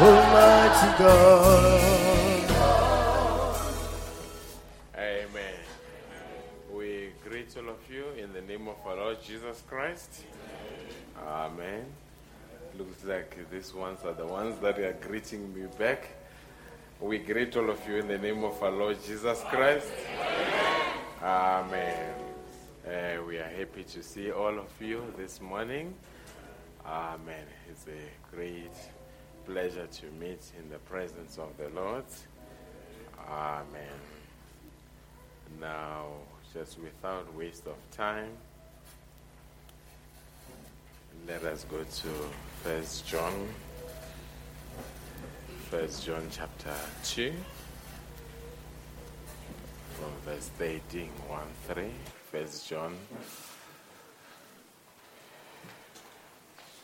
Almighty God. Amen. We greet all of you in the name of our Lord Jesus Christ. Amen. Looks like these ones are the ones that are greeting me back. We greet all of you in the name of our Lord Jesus Christ. Amen. Uh, we are happy to see all of you this morning. Amen. It's a great pleasure to meet in the presence of the Lord. Amen. Now, just without waste of time, let us go to First John. First John chapter 2 from verse 18, 1 3. First John.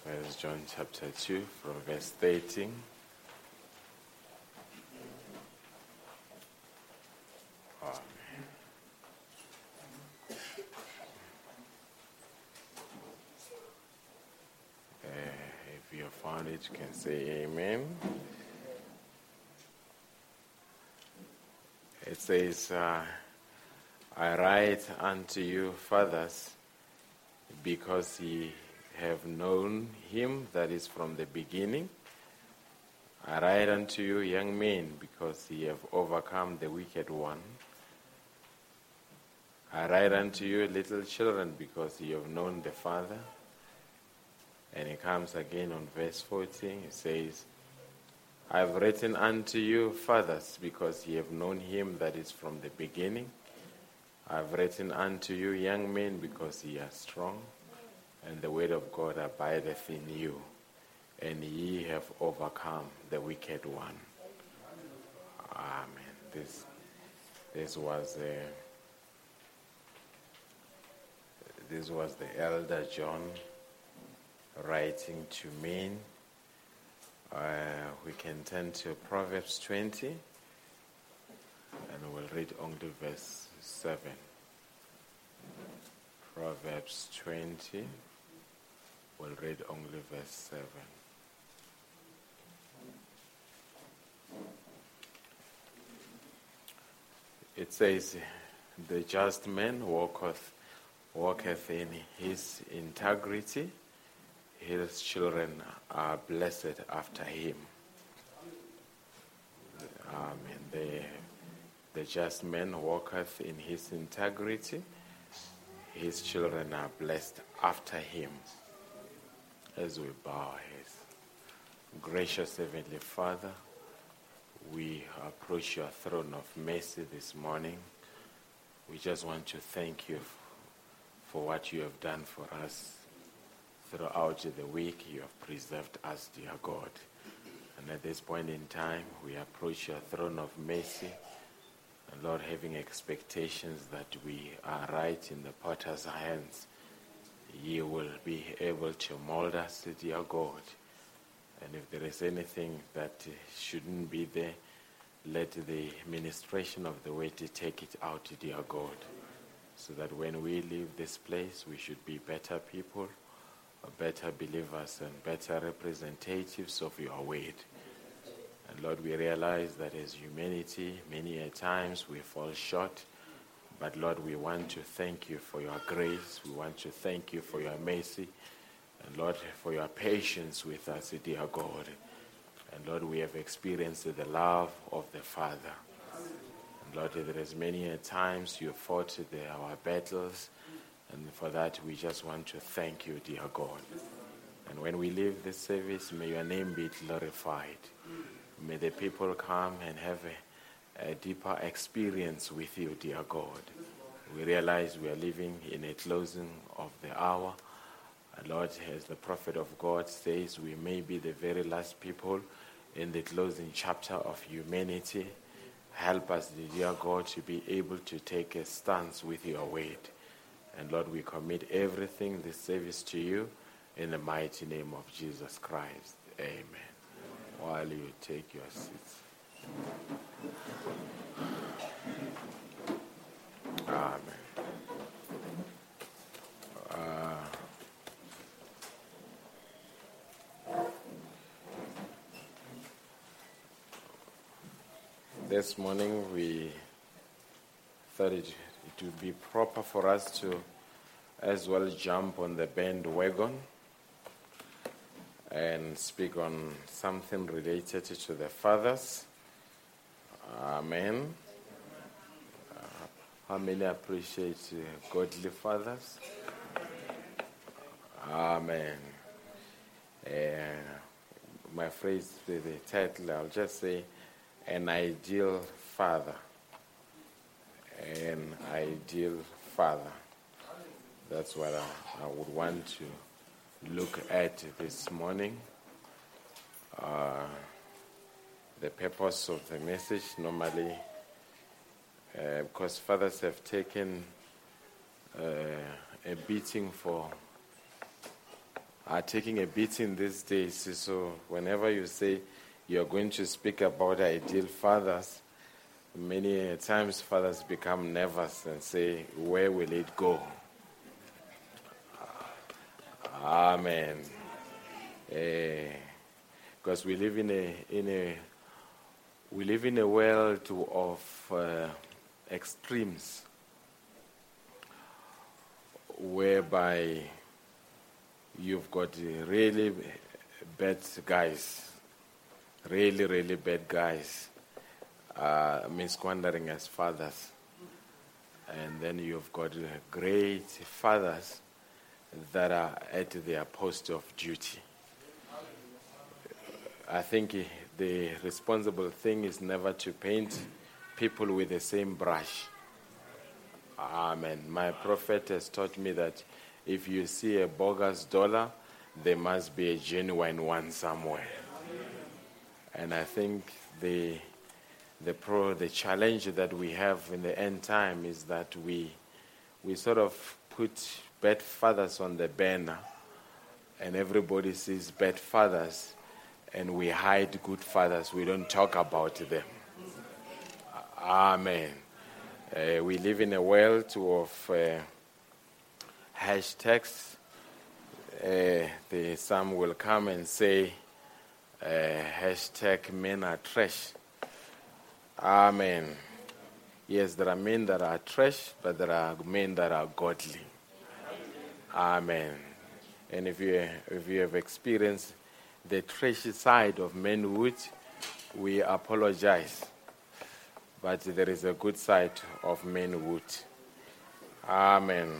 First John chapter 2 from verse 13. Amen. Uh, if you found it, you can say amen. It says, uh, I write unto you, fathers, because ye have known him that is from the beginning. I write unto you, young men, because ye have overcome the wicked one. I write unto you, little children, because ye have known the Father. And it comes again on verse 14. It says, I have written unto you, fathers, because ye have known him that is from the beginning. I have written unto you, young men, because ye are strong, and the word of God abideth in you, and ye have overcome the wicked one. Amen. This, this was a, this was the elder John writing to men. Uh, we can turn to Proverbs 20 and we'll read only verse 7. Proverbs 20, we'll read only verse 7. It says, The just man walketh, walketh in his integrity his children are blessed after him. Amen. The, the just man walketh in his integrity, his children are blessed after him. As we bow our heads. Gracious Heavenly Father, we approach your throne of mercy this morning. We just want to thank you for what you have done for us throughout the week you have preserved us, dear God. And at this point in time, we approach your throne of mercy. And Lord, having expectations that we are right in the potter's hands, you will be able to mold us, to dear God. And if there is anything that shouldn't be there, let the ministration of the word take it out, dear God. So that when we leave this place, we should be better people better believers and better representatives of your word. And Lord, we realize that as humanity, many a times we fall short. But Lord, we want to thank you for your grace. We want to thank you for your mercy. And Lord, for your patience with us, dear God. And Lord, we have experienced the love of the Father. And Lord, there is many times you fought the, our battles. And for that, we just want to thank you, dear God. And when we leave this service, may your name be glorified. May the people come and have a, a deeper experience with you, dear God. We realize we are living in a closing of the hour. Lord, as the prophet of God says, we may be the very last people in the closing chapter of humanity. Help us, dear God, to be able to take a stance with your word. And Lord, we commit everything, this service to you in the mighty name of Jesus Christ. Amen. While you take your seats. Amen. This morning we thought it, it would be proper for us to as well jump on the bandwagon and speak on something related to the fathers. Amen. Uh, how many appreciate uh, godly fathers? Amen. Uh, my phrase, the, the title, I'll just say, an ideal father. An ideal father. That's what I, I would want to look at this morning. Uh, the purpose of the message normally, uh, because fathers have taken uh, a beating for, are taking a beating these days. So whenever you say you're going to speak about ideal fathers, many times fathers become nervous and say, Where will it go? Amen. Because uh, we live in a, in a we live in a world of uh, extremes whereby you've got really bad guys, really, really bad guys, uh, misquandering as fathers. And then you've got great fathers that are at their post of duty. I think the responsible thing is never to paint people with the same brush. Amen. My prophet has taught me that if you see a bogus dollar, there must be a genuine one somewhere. And I think the the pro the challenge that we have in the end time is that we we sort of put bad fathers on the banner, and everybody sees bad fathers, and we hide good fathers. We don't talk about them. Amen. Uh, we live in a world of uh, hashtags. Uh, the, some will come and say, uh, hashtag men are trash. Amen. Yes, there are men that are trash, but there are men that are godly. Amen. And if you, if you have experienced the trashy side of manhood, we apologize. But there is a good side of manhood. Amen.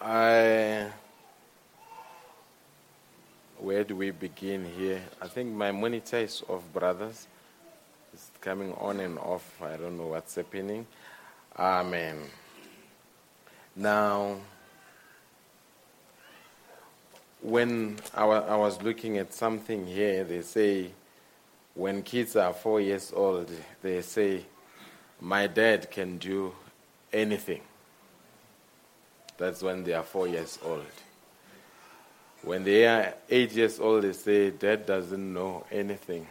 I, where do we begin here? I think my monitor is off, brothers. It's coming on and off. I don't know what's happening. Amen. Now, when I, I was looking at something here, they say when kids are four years old, they say, My dad can do anything. That's when they are four years old. When they are eight years old, they say, Dad doesn't know anything.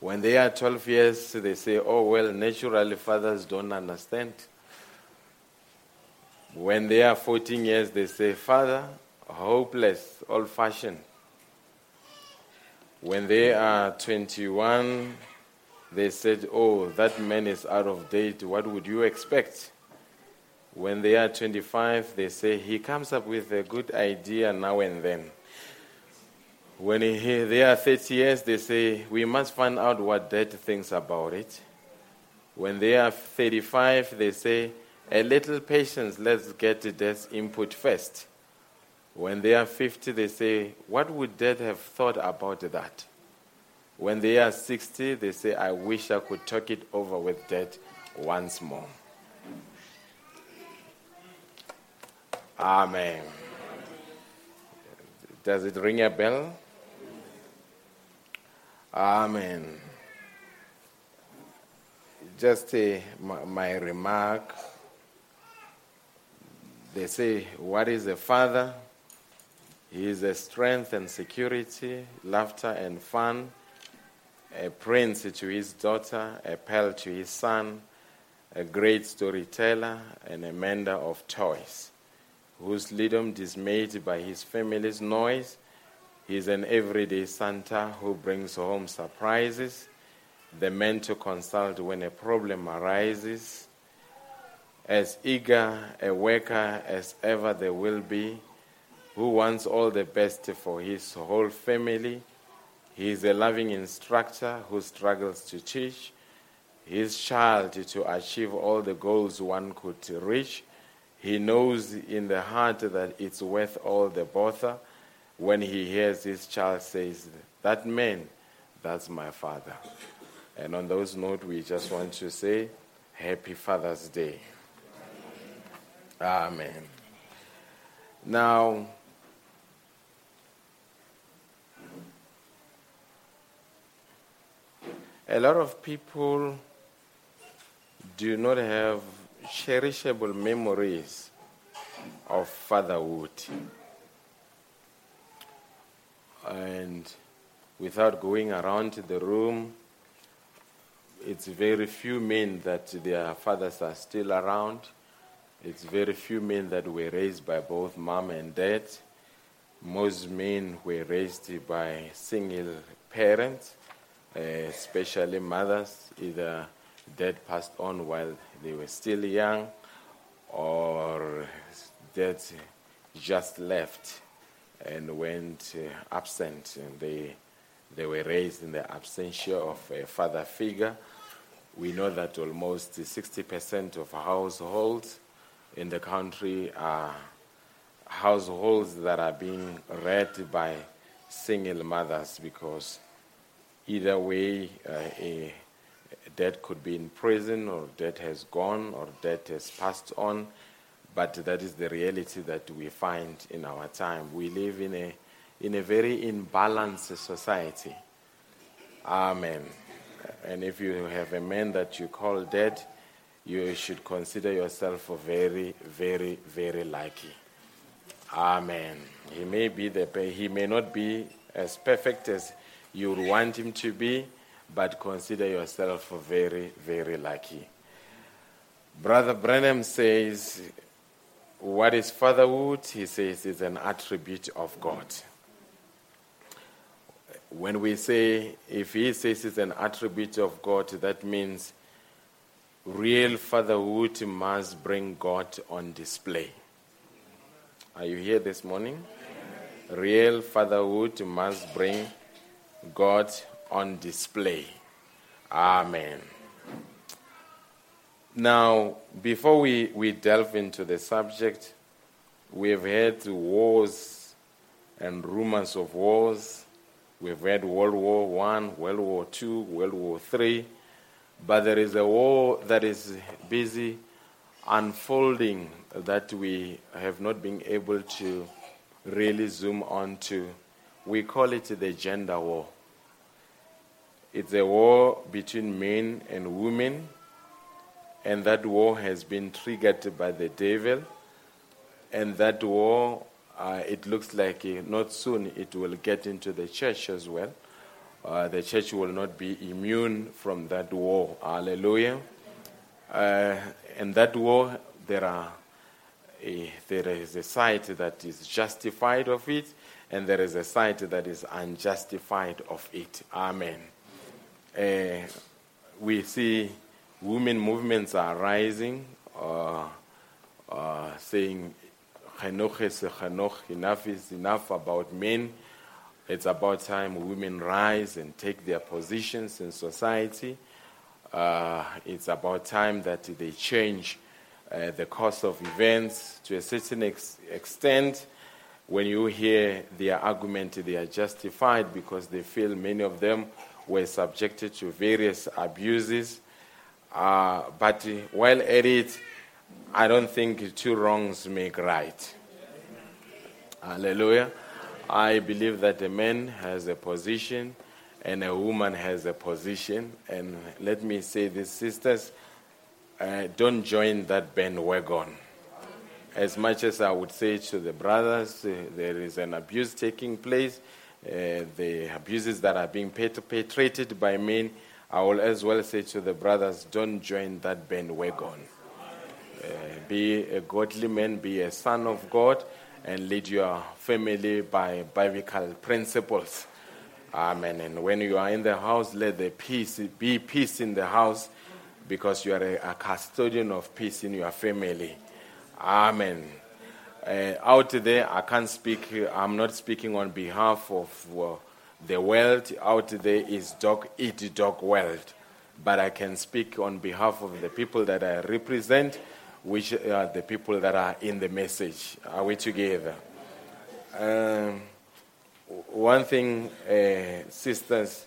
When they are 12 years, they say, oh, well, naturally fathers don't understand. When they are 14 years, they say, Father, hopeless, old fashioned. When they are 21, they said, Oh, that man is out of date. What would you expect? When they are 25, they say, He comes up with a good idea now and then. When they are 30 years, they say, we must find out what dad thinks about it. When they are 35, they say, a little patience, let's get dad's input first. When they are 50, they say, what would dad have thought about that? When they are 60, they say, I wish I could talk it over with dad once more. Amen. Does it ring a bell? Amen. Just uh, my, my remark. They say, What is a father? He is a strength and security, laughter and fun, a prince to his daughter, a pal to his son, a great storyteller, and a mender of toys, whose is dismayed by his family's noise He's an everyday Santa who brings home surprises, the man to consult when a problem arises. As eager a worker as ever there will be, who wants all the best for his whole family. He is a loving instructor who struggles to teach his child to achieve all the goals one could reach. He knows in the heart that it's worth all the bother when he hears his child says, That man, that's my father. And on those notes, we just want to say, Happy Father's Day. Amen. Now, a lot of people do not have cherishable memories of fatherhood and without going around the room, it's very few men that their fathers are still around. It's very few men that were raised by both mom and dad. Most men were raised by single parents, uh, especially mothers. Either dad passed on while they were still young, or dad just left and went uh, absent. And they, they were raised in the absentia of a father figure. We know that almost 60% of households in the country are households that are being read by single mothers because either way, uh, a dad could be in prison or dad has gone or dad has passed on but that is the reality that we find in our time. We live in a, in a very imbalanced society. Amen. And if you have a man that you call dead, you should consider yourself very, very, very lucky. Amen. He may be the he may not be as perfect as you would want him to be, but consider yourself very, very lucky. Brother Branham says what is fatherhood? He says is an attribute of God. When we say, if he says it's an attribute of God, that means real fatherhood must bring God on display. Are you here this morning? Real fatherhood must bring God on display. Amen. Now, before we, we delve into the subject, we've had wars and rumors of wars. We've had World War One, World War Two, World War Three, but there is a war that is busy unfolding that we have not been able to really zoom on to. We call it the gender war. It's a war between men and women and that war has been triggered by the devil. And that war, uh, it looks like uh, not soon it will get into the church as well. Uh, the church will not be immune from that war. Hallelujah. Uh, that war, there are a, there is a side that is justified of it, and there is a side that is unjustified of it. Amen. Uh, we see women movements are rising, uh, uh, saying enough is enough about men. It's about time women rise and take their positions in society. Uh, it's about time that they change uh, the course of events to a certain ex- extent. When you hear their argument, they are justified because they feel many of them were subjected to various abuses uh, but while at it, I don't think two wrongs make right. Hallelujah. I believe that a man has a position and a woman has a position. And let me say this, sisters, uh, don't join that bandwagon. As much as I would say to the brothers, uh, there is an abuse taking place, uh, the abuses that are being perpetrated by men I will as well say to the brothers, don't join that bandwagon. Uh, be a godly man, be a son of God, and lead your family by biblical principles. Amen. And when you are in the house, let the peace be peace in the house because you are a, a custodian of peace in your family. Amen. Uh, out there, I can't speak, I'm not speaking on behalf of uh, the world. Out there is dog eat dog world. But I can speak on behalf of the people that I represent, which are the people that are in the message. Are we together? Um, one thing, uh, sisters,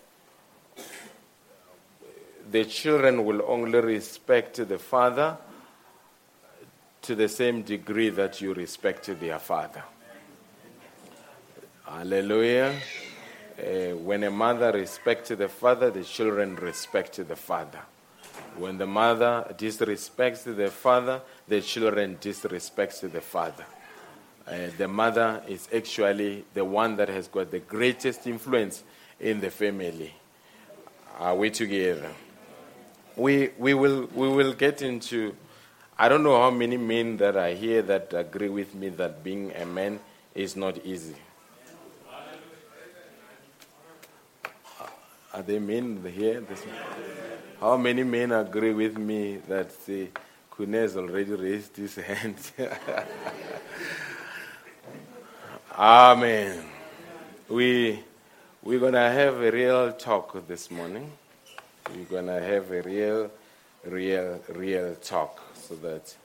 the children will only respect the father to the same degree that you respect their father. Hallelujah. Uh, when a mother respects the father, the children respect the father. When the mother disrespects the father, the children disrespect the father. Uh, the mother is actually the one that has got the greatest influence in the family. Are we together? We, we, will, we will get into, I don't know how many men that are here that agree with me that being a man is not easy. Are there men here? This, how many men agree with me that the Kunez already raised his hand? Amen. We, we're going to have a real talk this morning. We're going to have a real, real, real talk so that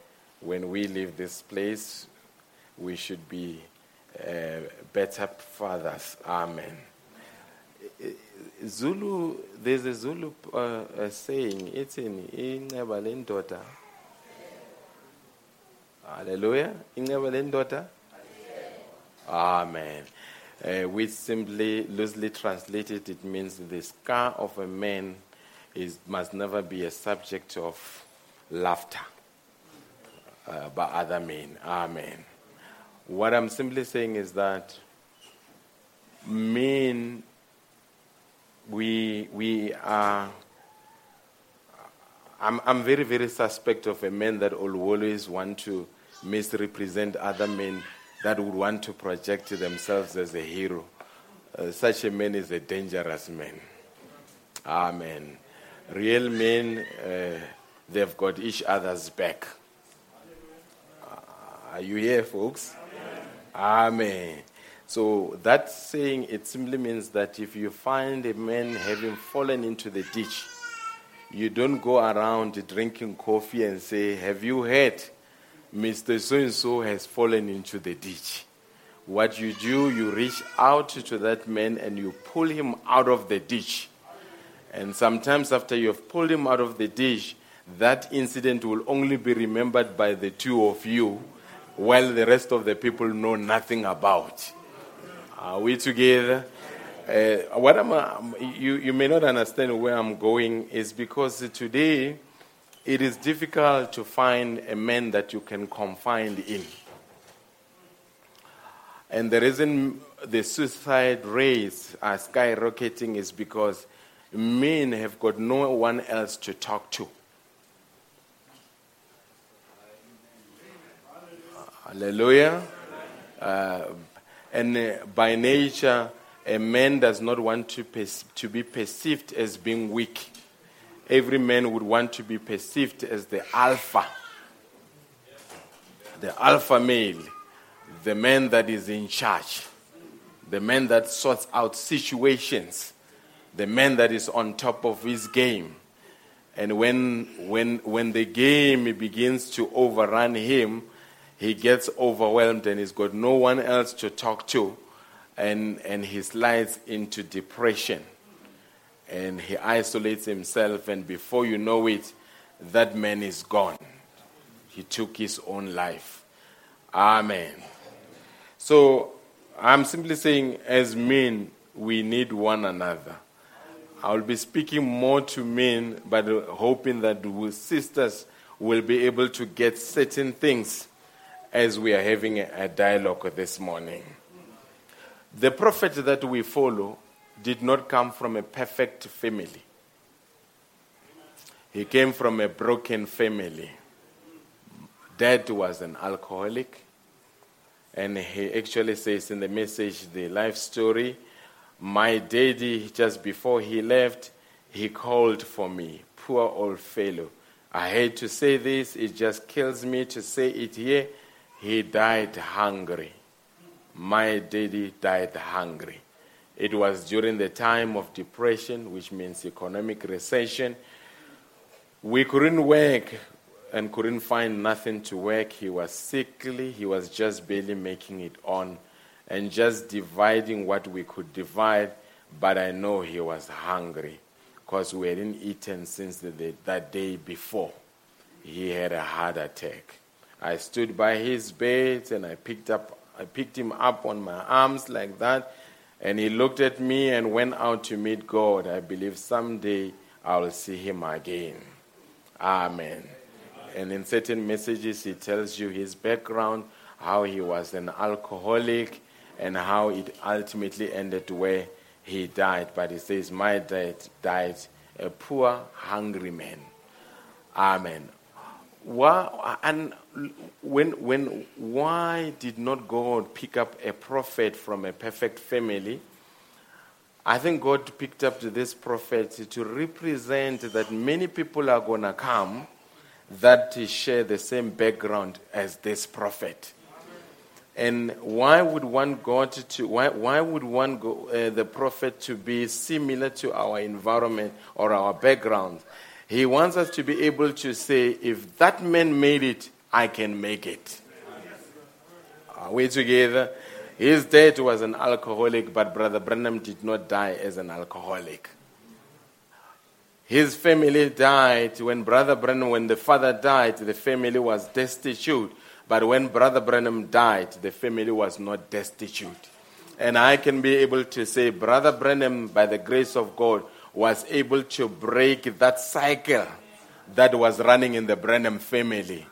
when we leave this place, we should be uh, better fathers. Amen. Zulu, there's a Zulu uh, saying, it's in Ineba daughter. Hallelujah. Ineba daughter. Amen. Uh, which simply, loosely translated, it means the scar of a man is, must never be a subject of laughter uh, by other men. Amen. What I'm simply saying is that men, we, we are. I'm, I'm very, very suspect of a man that will always want to misrepresent other men that would want to project themselves as a hero. Uh, such a man is a dangerous man. Amen. Real men, uh, they've got each other's back. Uh, are you here, folks? Amen. So that saying, it simply means that if you find a man having fallen into the ditch, you don't go around drinking coffee and say, Have you heard? Mr. So and so has fallen into the ditch. What you do, you reach out to that man and you pull him out of the ditch. And sometimes, after you have pulled him out of the ditch, that incident will only be remembered by the two of you, while the rest of the people know nothing about. Are we together? Uh, what I'm, uh, you, you may not understand where I'm going is because today it is difficult to find a man that you can confide in. And the reason the suicide rates are skyrocketing is because men have got no one else to talk to. Hallelujah. Uh, and uh, by nature, a man does not want to, to be perceived as being weak every man would want to be perceived as the alpha, the alpha male, the man that is in charge, the man that sorts out situations, the man that is on top of his game. And when, when, when the game begins to overrun him, he gets overwhelmed and he's got no one else to talk to, and, and he slides into depression and he isolates himself, and before you know it, that man is gone. He took his own life. Amen. So I'm simply saying, as men, we need one another. I'll be speaking more to men, but hoping that we sisters will be able to get certain things as we are having a dialogue this morning. The prophet that we follow did not come from a perfect family. He came from a broken family. Dad was an alcoholic, And he actually says in the message, the life story, my daddy, just before he left, he called for me. Poor old fellow. I hate to say this, it just kills me to say it here. He died hungry. My daddy died hungry. It was during the time of depression, which means economic recession. We couldn't work and couldn't find nothing to work. He was sickly. He was just barely making it on and just dividing what we could divide. But I know he was hungry because we hadn't eaten since the, that day before. He had a heart attack. I stood by his bed and I picked up I picked him up on my arms like that and he looked at me and went out to meet God. I believe someday I'll see him again. Amen. And in certain messages, he tells you his background, how he was an alcoholic, and how it ultimately ended where he died. But he says, My dad died a poor, hungry man. Amen. Why, and when, when, why did not God pick up a prophet from a perfect family? I think God picked up this prophet to represent that many people are going to come that share the same background as this prophet. And why would one God to why, why would one go uh, the prophet to be similar to our environment or our background? He wants us to be able to say, if that man made it, I can make it. Are we together? His dad was an alcoholic, but Brother Branham did not die as an alcoholic. His family died when Brother Branham, when the father died, the family was destitute. But when Brother Branham died, the family was not destitute. And I can be able to say, Brother Branham, by the grace of God, was able to break that cycle that was running in the Branham family.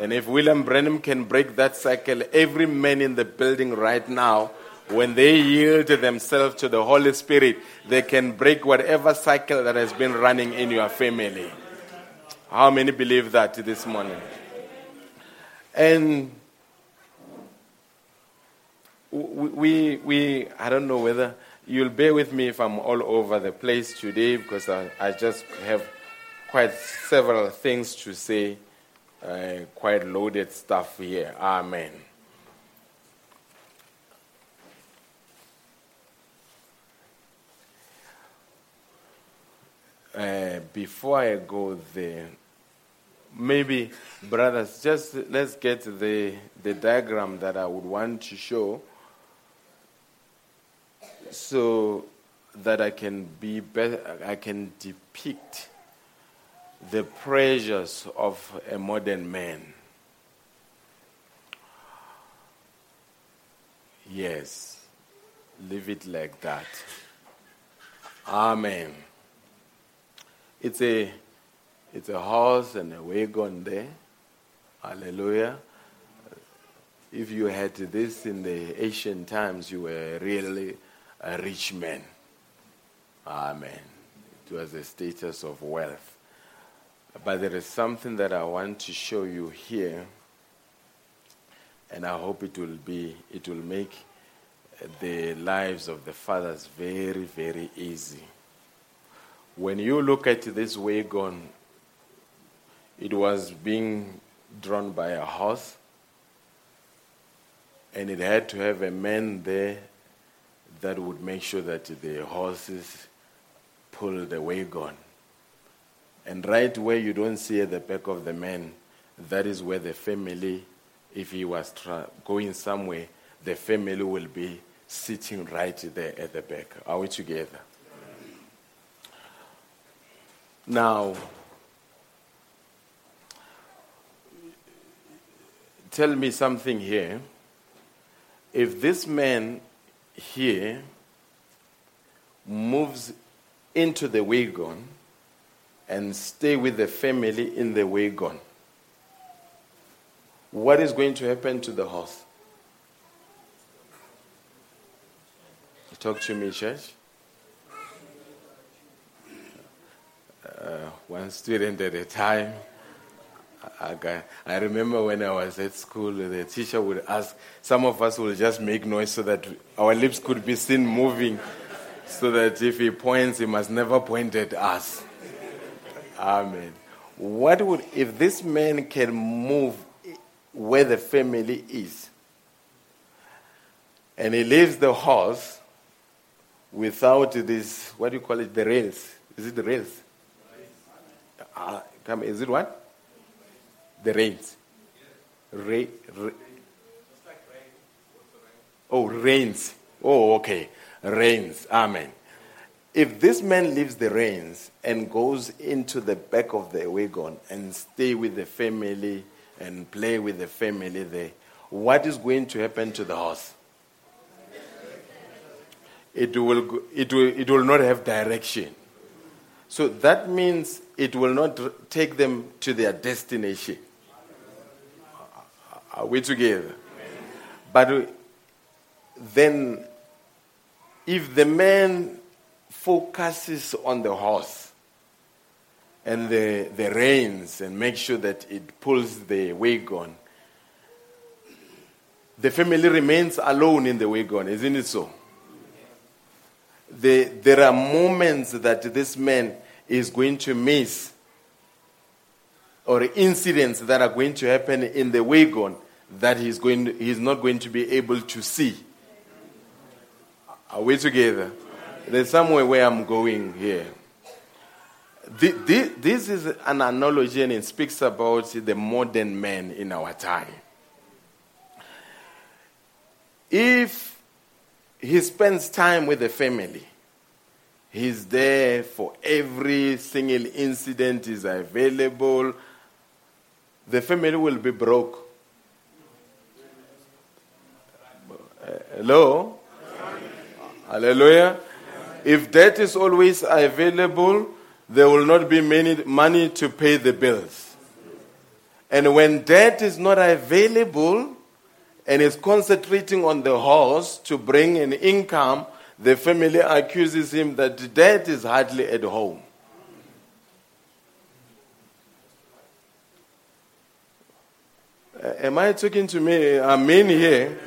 And if William Branham can break that cycle, every man in the building right now when they yield themselves to the Holy Spirit, they can break whatever cycle that has been running in your family. How many believe that this morning? And we, we, I don't know whether you'll bear with me if I'm all over the place today because I, I just have quite several things to say, uh, quite loaded stuff here. Amen. Uh, before I go there, maybe, brothers, just let's get the, the diagram that I would want to show so that I can be better, I can depict the pressures of a modern man. Yes, leave it like that. Amen. It's a, it's a horse and a wagon there. Hallelujah. If you had this in the ancient times, you were really a rich man. Amen. It was a status of wealth. But there is something that I want to show you here, and I hope it will be, it will make the lives of the fathers very, very easy. When you look at this wagon, it was being drawn by a horse, and it had to have a man there that would make sure that the horses pull the wagon. And right where you don't see at the back of the man, that is where the family, if he was tra- going somewhere, the family will be sitting right there at the back. Are we together? Now, tell me something here. If this man here moves into the wagon and stay with the family in the wagon, what is going to happen to the horse? You Talk to me, church. uh, one student at a time. I, I remember when I was at school, the teacher would ask, some of us will just make noise so that our lips could be seen moving, so that if he points, he must never point at us. Amen. What would, if this man can move where the family is, and he leaves the house without this, what do you call it, the rails? Is it the rails? Uh, come, is it what? The reins. Ra- ra- oh, reins. Oh, okay. Reins. Amen. If this man leaves the reins and goes into the back of the wagon and stay with the family and play with the family there, what is going to happen to the horse? It will, it will, it will not have direction. So that means it will not take them to their destination. Are we together? But then, if the man focuses on the horse and the, the reins and make sure that it pulls the wagon, the family remains alone in the wagon, isn't it so? The, there are moments that this man is going to miss or incidents that are going to happen in the wagon that he's, going he's not going to be able to see. Are we together? There's somewhere where I'm going here. This is an analogy and it speaks about the modern man in our time. If he spends time with the family, he's there for every single incident is available, the family will be broke. Hello? Hallelujah. If debt is always available, there will not be many money to pay the bills. And when debt is not available and is concentrating on the horse to bring an income, the family accuses him that debt is hardly at home. Uh, am I talking to me? I men here.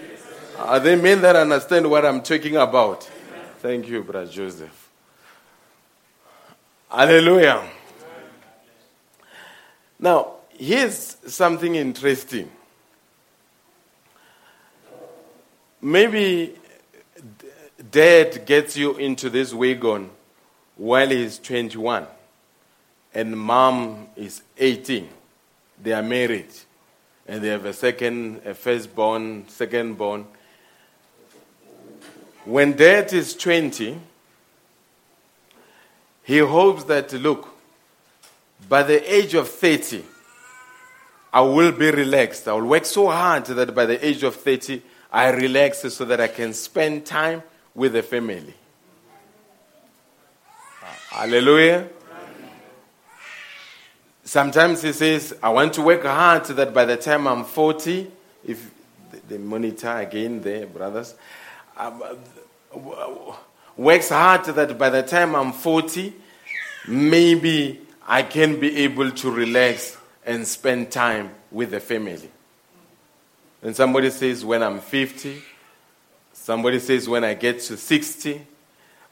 Are they men that understand what I'm talking about? Thank you, Brother Joseph. Hallelujah. Now, here's something interesting. Maybe dad gets you into this wagon while he's 21 and mom is 18. They are married and they have a second, a firstborn, secondborn. When dad is 20, he hopes that, look, by the age of 30, I will be relaxed. I will work so hard that by the age of 30, I relax so that I can spend time with the family. Hallelujah. Sometimes he says, I want to work hard so that by the time I'm 40, if the monitor again there, brothers, um, works hard that by the time I'm 40, maybe I can be able to relax and spend time with the family. And somebody says, when I'm 50, somebody says, when I get to 60.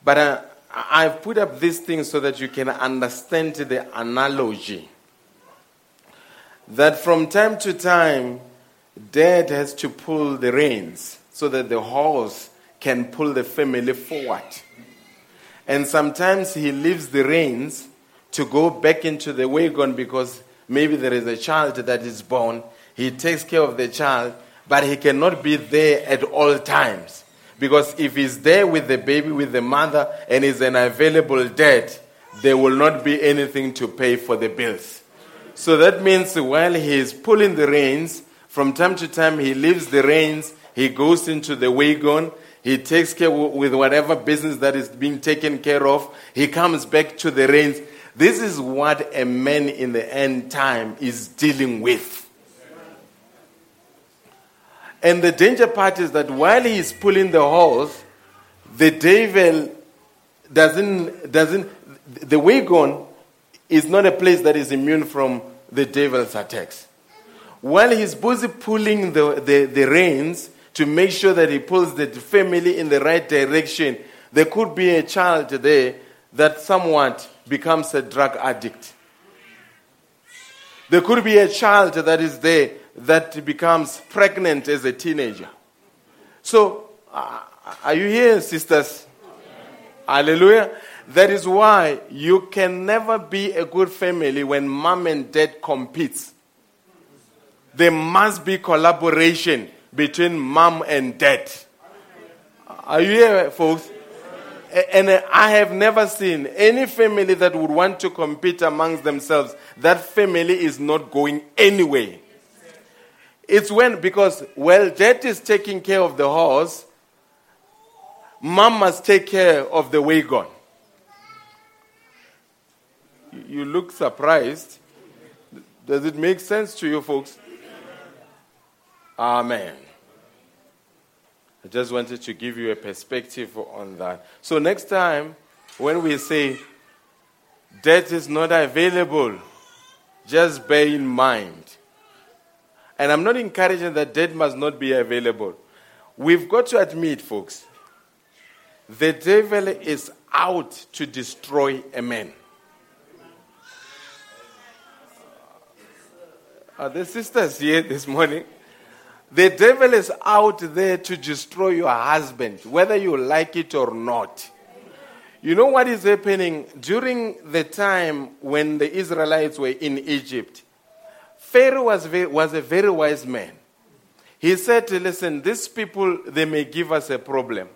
But uh, I've put up this thing so that you can understand the analogy. That from time to time, dad has to pull the reins so that the horse can pull the family forward. And sometimes he leaves the reins to go back into the wagon because maybe there is a child that is born. He takes care of the child, but he cannot be there at all times. Because if he's there with the baby, with the mother, and is an available dad, there will not be anything to pay for the bills. So that means while he is pulling the reins, from time to time he leaves the reins, he goes into the wagon, he takes care with whatever business that is being taken care of. He comes back to the reins. This is what a man in the end time is dealing with. And the danger part is that while he is pulling the horse, the devil doesn't, doesn't, the wagon is not a place that is immune from the devil's attacks. While he's busy pulling the, the, the reins to make sure that he pulls the family in the right direction, there could be a child there that somewhat becomes a drug addict. There could be a child that is there that becomes pregnant as a teenager. So, uh, are you here, sisters? Hallelujah. That is why you can never be a good family when mom and dad competes. There must be collaboration between mom and dad. Are you here, folks? And I have never seen any family that would want to compete amongst themselves. That family is not going anywhere. It's when, because, well, dad is taking care of the horse, mom must take care of the wagon. You look surprised. Does it make sense to you, folks? Amen. I just wanted to give you a perspective on that. So, next time when we say debt is not available, just bear in mind. And I'm not encouraging that debt must not be available. We've got to admit, folks, the devil is out to destroy a man. Are the sisters here this morning? The devil is out there to destroy your husband, whether you like it or not. You know what is happening during the time when the Israelites were in Egypt? Pharaoh was, very, was a very wise man. He said, Listen, these people, they may give us a problem.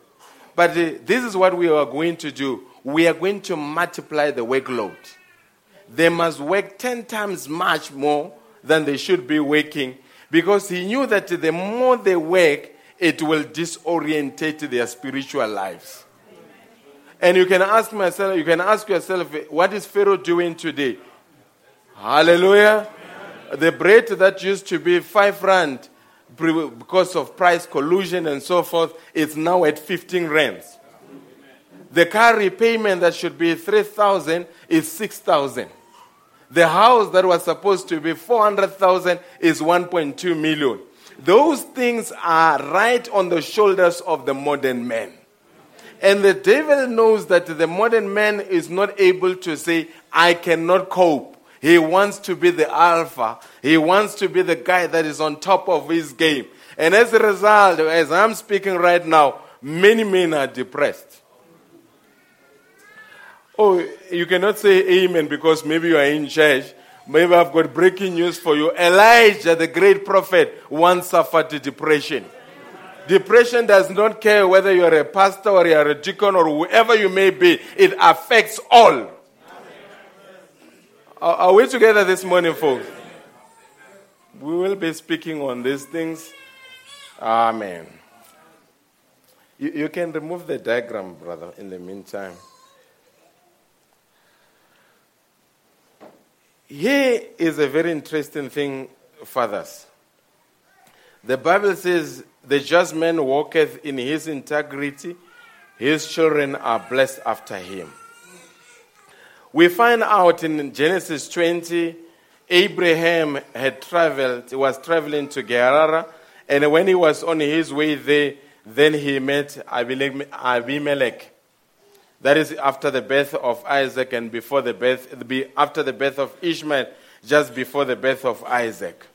But uh, this is what we are going to do. We are going to multiply the workload. They must work 10 times much more than they should be working because he knew that the more they work, it will disorientate their spiritual lives. And you can ask myself, you can ask yourself, what is Pharaoh doing today? Hallelujah. The bread that used to be five rand because of price collusion and so forth, is now at 15 rands. The car repayment that should be 3,000 is 6,000. The house that was supposed to be 400,000 is 1.2 million. Those things are right on the shoulders of the modern man. And the devil knows that the modern man is not able to say, I cannot cope. He wants to be the alpha. He wants to be the guy that is on top of his game. And as a result, as I'm speaking right now, many men are depressed. Oh, you cannot say amen because maybe you are in church. Maybe I've got breaking news for you. Elijah, the great prophet, once suffered depression. Depression does not care whether you are a pastor or you are a deacon or whoever you may be, it affects all. Are we together this morning, folks? We will be speaking on these things. Amen. You, you can remove the diagram, brother, in the meantime. Here is a very interesting thing, fathers. The Bible says, The just man walketh in his integrity, his children are blessed after him. We find out in Genesis 20, Abraham had traveled, was traveling to Gerar, and when he was on his way there, then he met Abimelech that is after the birth of Isaac and before the birth, after the birth of Ishmael, just before the birth of Isaac.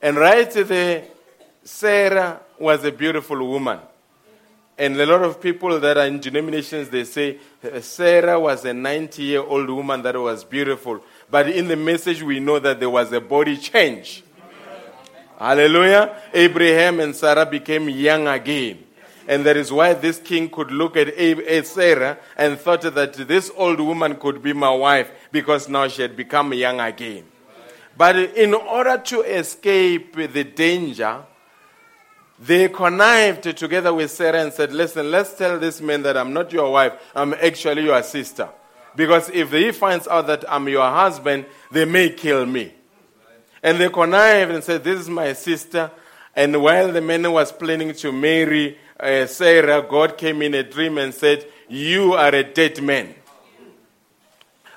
And right there, Sarah was a beautiful woman. And a lot of people that are in denominations, they say Sarah was a 90 year old woman that was beautiful. But in the message, we know that there was a body change. Hallelujah. Abraham and Sarah became young again. And that is why this king could look at Sarah and thought that this old woman could be my wife because now she had become young again. But in order to escape the danger, they connived together with Sarah and said, Listen, let's tell this man that I'm not your wife, I'm actually your sister. Because if he finds out that I'm your husband, they may kill me. And they connived and said, This is my sister. And while the man was planning to marry uh, Sarah, God came in a dream and said, You are a dead man.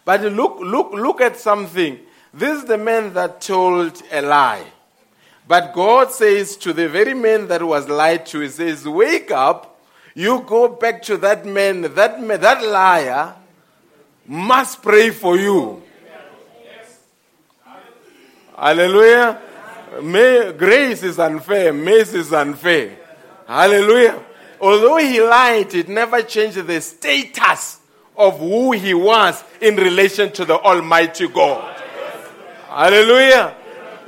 But look, look, look at something. This is the man that told a lie. But God says to the very man that was lied to, He says, Wake up, you go back to that man, that, man, that liar must pray for you. Hallelujah. May, grace is unfair, mercy is unfair. Hallelujah. Although he lied, it never changed the status of who he was in relation to the Almighty God. Hallelujah.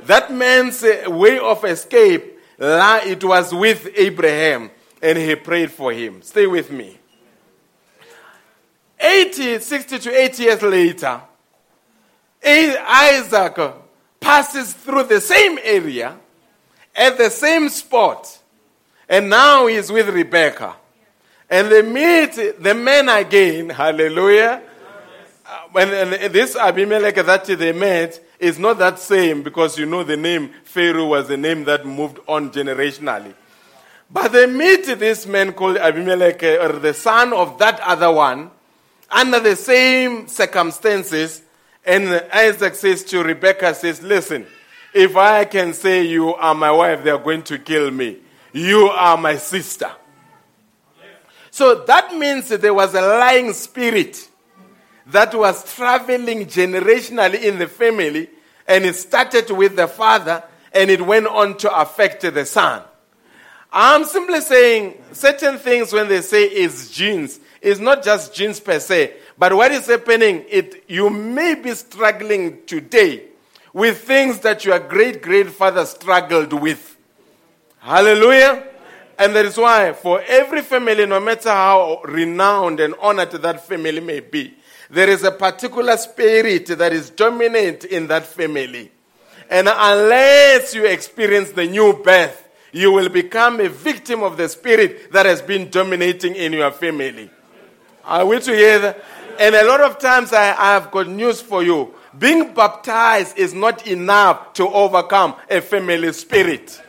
That man's uh, way of escape, it was with Abraham, and he prayed for him. Stay with me. 80, 60 to 80 years later, Isaac passes through the same area at the same spot, and now he's with Rebecca. And they meet the men again. Hallelujah. Uh, and, and this Abimelech that they met is not that same because you know the name Pharaoh was the name that moved on generationally. But they meet this man called Abimelech, uh, or the son of that other one, under the same circumstances. And Isaac says to Rebekah, says, listen, if I can say you are my wife, they are going to kill me. You are my sister. So that means that there was a lying spirit that was traveling generationally in the family, and it started with the father and it went on to affect the son. I'm simply saying certain things when they say it's genes, it's not just genes per se, but what is happening, it, you may be struggling today with things that your great grandfather struggled with. Hallelujah. And that is why, for every family, no matter how renowned and honored that family may be, there is a particular spirit that is dominant in that family. And unless you experience the new birth, you will become a victim of the spirit that has been dominating in your family. Are we together? And a lot of times I, I have got news for you. Being baptized is not enough to overcome a family spirit.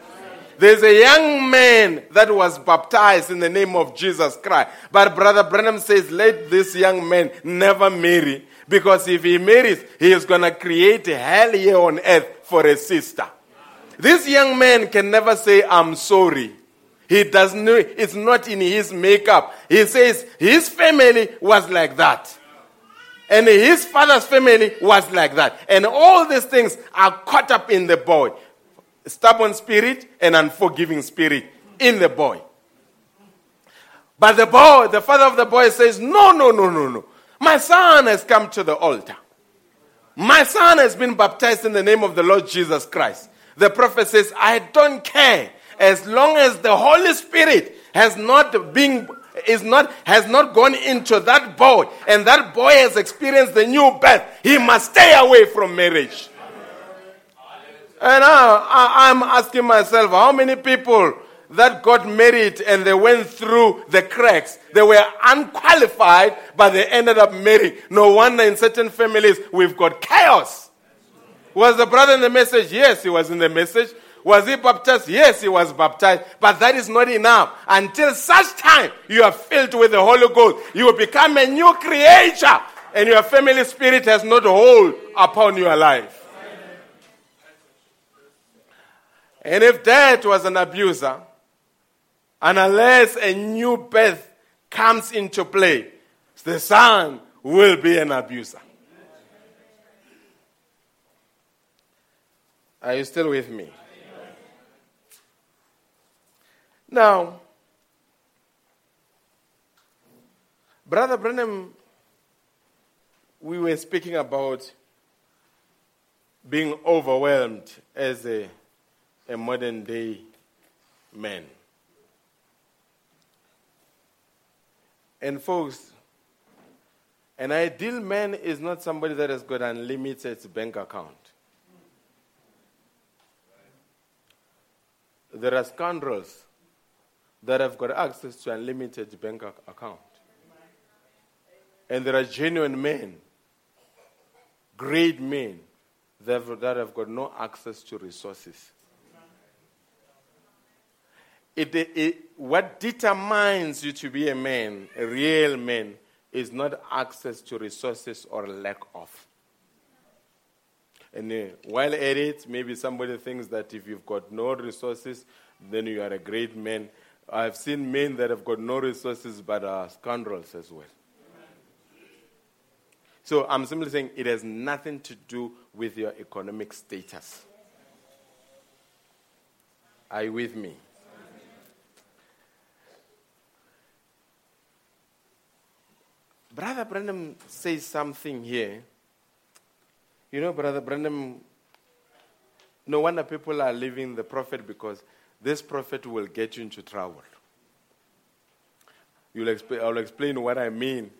There's a young man that was baptized in the name of Jesus Christ. But Brother Branham says, let this young man never marry. Because if he marries, he is going to create hell here on earth for a sister. This young man can never say, I'm sorry. He doesn't know, it's not in his makeup. He says his family was like that. And his father's family was like that. And all these things are caught up in the boy stubborn spirit and unforgiving spirit in the boy. But the boy, the father of the boy says, No, no, no, no, no. My son has come to the altar. My son has been baptized in the name of the Lord Jesus Christ. The prophet says, I don't care as long as the Holy Spirit has not been is not has not gone into that boy and that boy has experienced the new birth he must stay away from marriage and I, am asking myself, how many people that got married and they went through the cracks, they were unqualified, but they ended up marrying. No wonder in certain families we've got chaos. Was the brother in the message? Yes, he was in the message. Was he baptized? Yes, he was baptized. But that is not enough. Until such time you are filled with the Holy Ghost, you will become a new creature, and your family spirit has not hold upon your life. And if that was an abuser, and unless a new birth comes into play, the son will be an abuser. Are you still with me? Now, Brother Branham, we were speaking about being overwhelmed as a a modern day man. And folks, an ideal man is not somebody that has got unlimited bank account. There are scoundrels that have got access to unlimited bank account. And there are genuine men, great men, that have, that have got no access to resources. It, it, what determines you to be a man, a real man, is not access to resources or lack of. And uh, while at it, maybe somebody thinks that if you've got no resources, then you are a great man. I've seen men that have got no resources but are scoundrels as well. So I'm simply saying it has nothing to do with your economic status. Are you with me? Brother Branham says something here. You know, Brother Branham, no wonder people are leaving the prophet because this prophet will get you into trouble. You'll exp- I'll explain what I mean.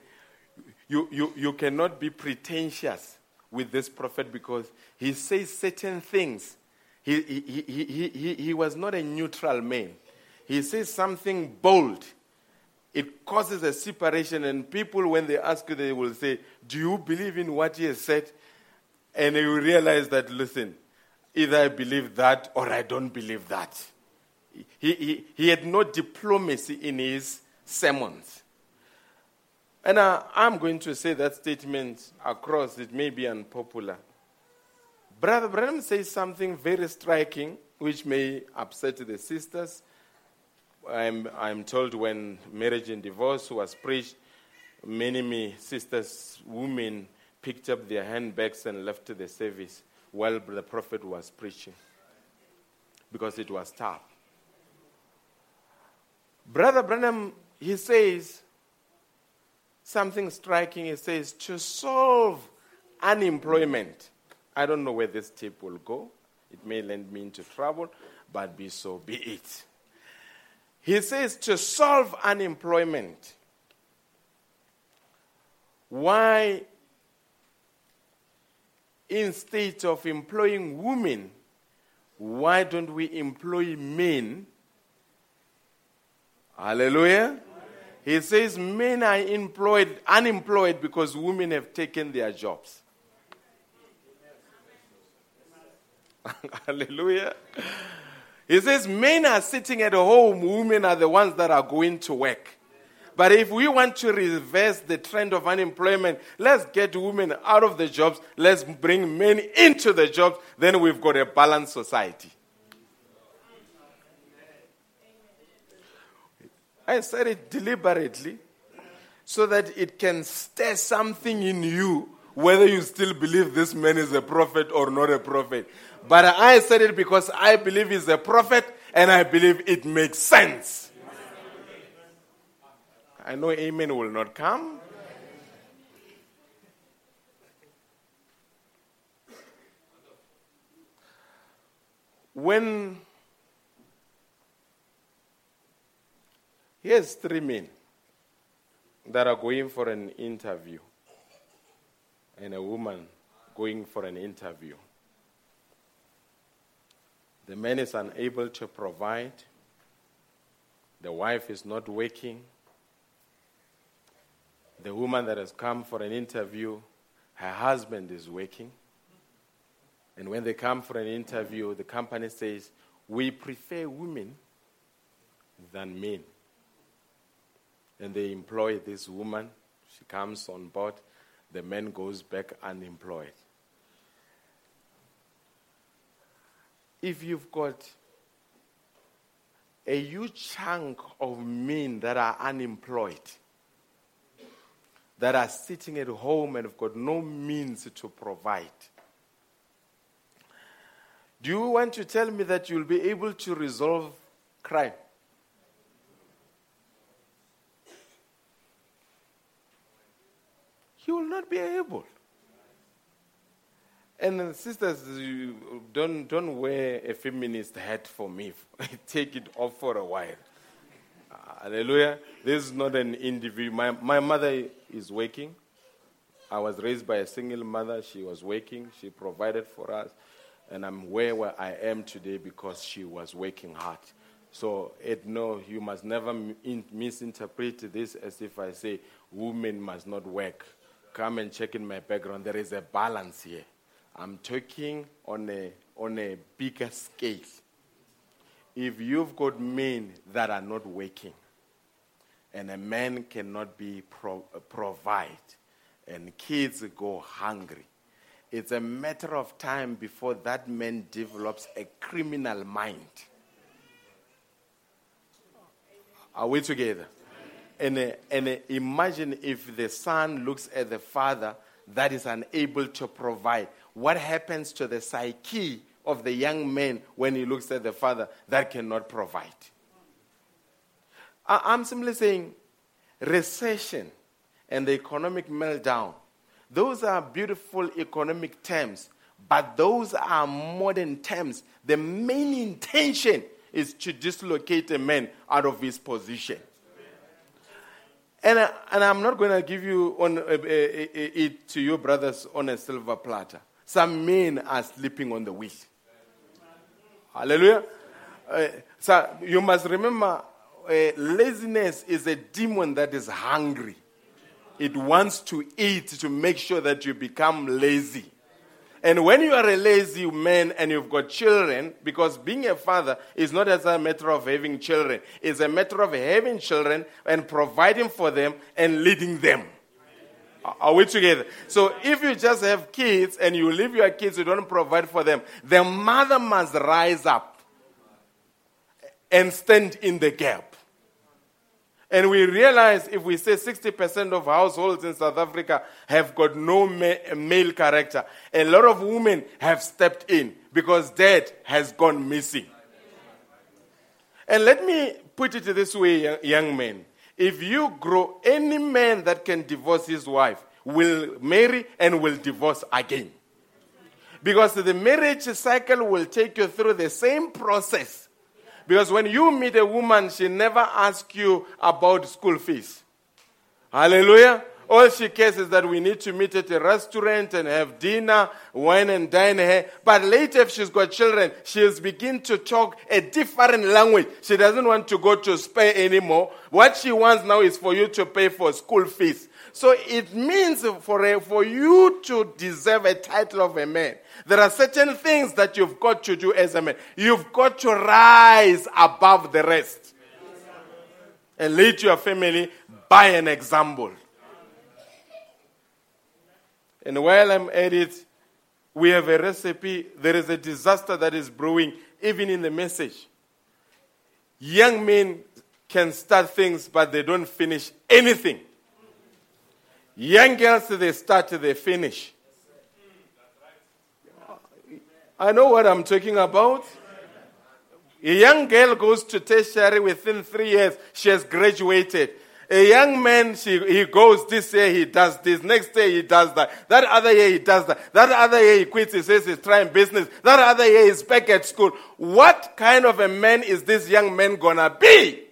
You, you, you cannot be pretentious with this prophet because he says certain things. He, he, he, he, he, he was not a neutral man. He says something bold it causes a separation, and people, when they ask you, they will say, Do you believe in what he has said? And you realize that, listen, either I believe that or I don't believe that. He, he, he had no diplomacy in his sermons. And uh, I'm going to say that statement across, it may be unpopular. Brother Branham says something very striking, which may upset the sisters, I'm, I'm told when marriage and divorce was preached, many me sisters, women picked up their handbags and left the service while the prophet was preaching because it was tough. Brother Branham, he says something striking. He says, to solve unemployment, I don't know where this tip will go. It may land me into trouble, but be so be it. He says to solve unemployment. Why, instead of employing women, why don't we employ men? Hallelujah. He says men are employed, unemployed because women have taken their jobs. Hallelujah. He says men are sitting at home, women are the ones that are going to work. But if we want to reverse the trend of unemployment, let's get women out of the jobs, let's bring men into the jobs, then we've got a balanced society. I said it deliberately so that it can stir something in you, whether you still believe this man is a prophet or not a prophet. But I said it because I believe he's a prophet and I believe it makes sense. I know amen will not come. When here's three men that are going for an interview and a woman going for an interview. The man is unable to provide. The wife is not working. The woman that has come for an interview, her husband is working. And when they come for an interview, the company says, We prefer women than men. And they employ this woman. She comes on board. The man goes back unemployed. If you've got a huge chunk of men that are unemployed, that are sitting at home and have got no means to provide, do you want to tell me that you'll be able to resolve crime? You will not be able. And sisters, you don't, don't wear a feminist hat for me. Take it off for a while. Ah, hallelujah. This is not an individual. My, my mother is working. I was raised by a single mother. She was working. She provided for us. And I'm where, where I am today because she was working hard. So, it, no, you must never in, misinterpret this as if I say women must not work. Come and check in my background. There is a balance here. I'm talking on a, on a bigger scale. If you've got men that are not working, and a man cannot be pro- provide, and kids go hungry, it's a matter of time before that man develops a criminal mind. Are we together? And, uh, and uh, imagine if the son looks at the father that is unable to provide. What happens to the psyche of the young man when he looks at the father that cannot provide? I- I'm simply saying recession and the economic meltdown, those are beautiful economic terms, but those are modern terms. The main intention is to dislocate a man out of his position. And, uh, and I'm not going to give you on, uh, uh, uh, it to you, brothers, on a silver platter. Some men are sleeping on the wheel. Hallelujah. Uh, so you must remember uh, laziness is a demon that is hungry. It wants to eat to make sure that you become lazy. And when you are a lazy man and you've got children, because being a father is not as a matter of having children, it's a matter of having children and providing for them and leading them. Are we together? So if you just have kids and you leave your kids, you don't provide for them, the mother must rise up and stand in the gap. And we realize if we say 60% of households in South Africa have got no ma- male character, a lot of women have stepped in because dad has gone missing. And let me put it this way, young men. If you grow, any man that can divorce his wife will marry and will divorce again. Because the marriage cycle will take you through the same process because when you meet a woman, she never asks you about school fees. Hallelujah. All she cares is that we need to meet at a restaurant and have dinner, wine and dine her. But later, if she's got children, she'll begin to talk a different language. She doesn't want to go to Spain anymore. What she wants now is for you to pay for school fees. So it means for, a, for you to deserve a title of a man, there are certain things that you've got to do as a man. You've got to rise above the rest and lead your family by an example. And while I'm at it, we have a recipe. There is a disaster that is brewing, even in the message. Young men can start things, but they don't finish anything. Young girls, they start, they finish. I know what I'm talking about. A young girl goes to tertiary within three years, she has graduated. A young man, she, he goes this year, he does this. Next year, he does that. That other year, he does that. That other year, he quits, he says he's trying business. That other year, he's back at school. What kind of a man is this young man gonna be?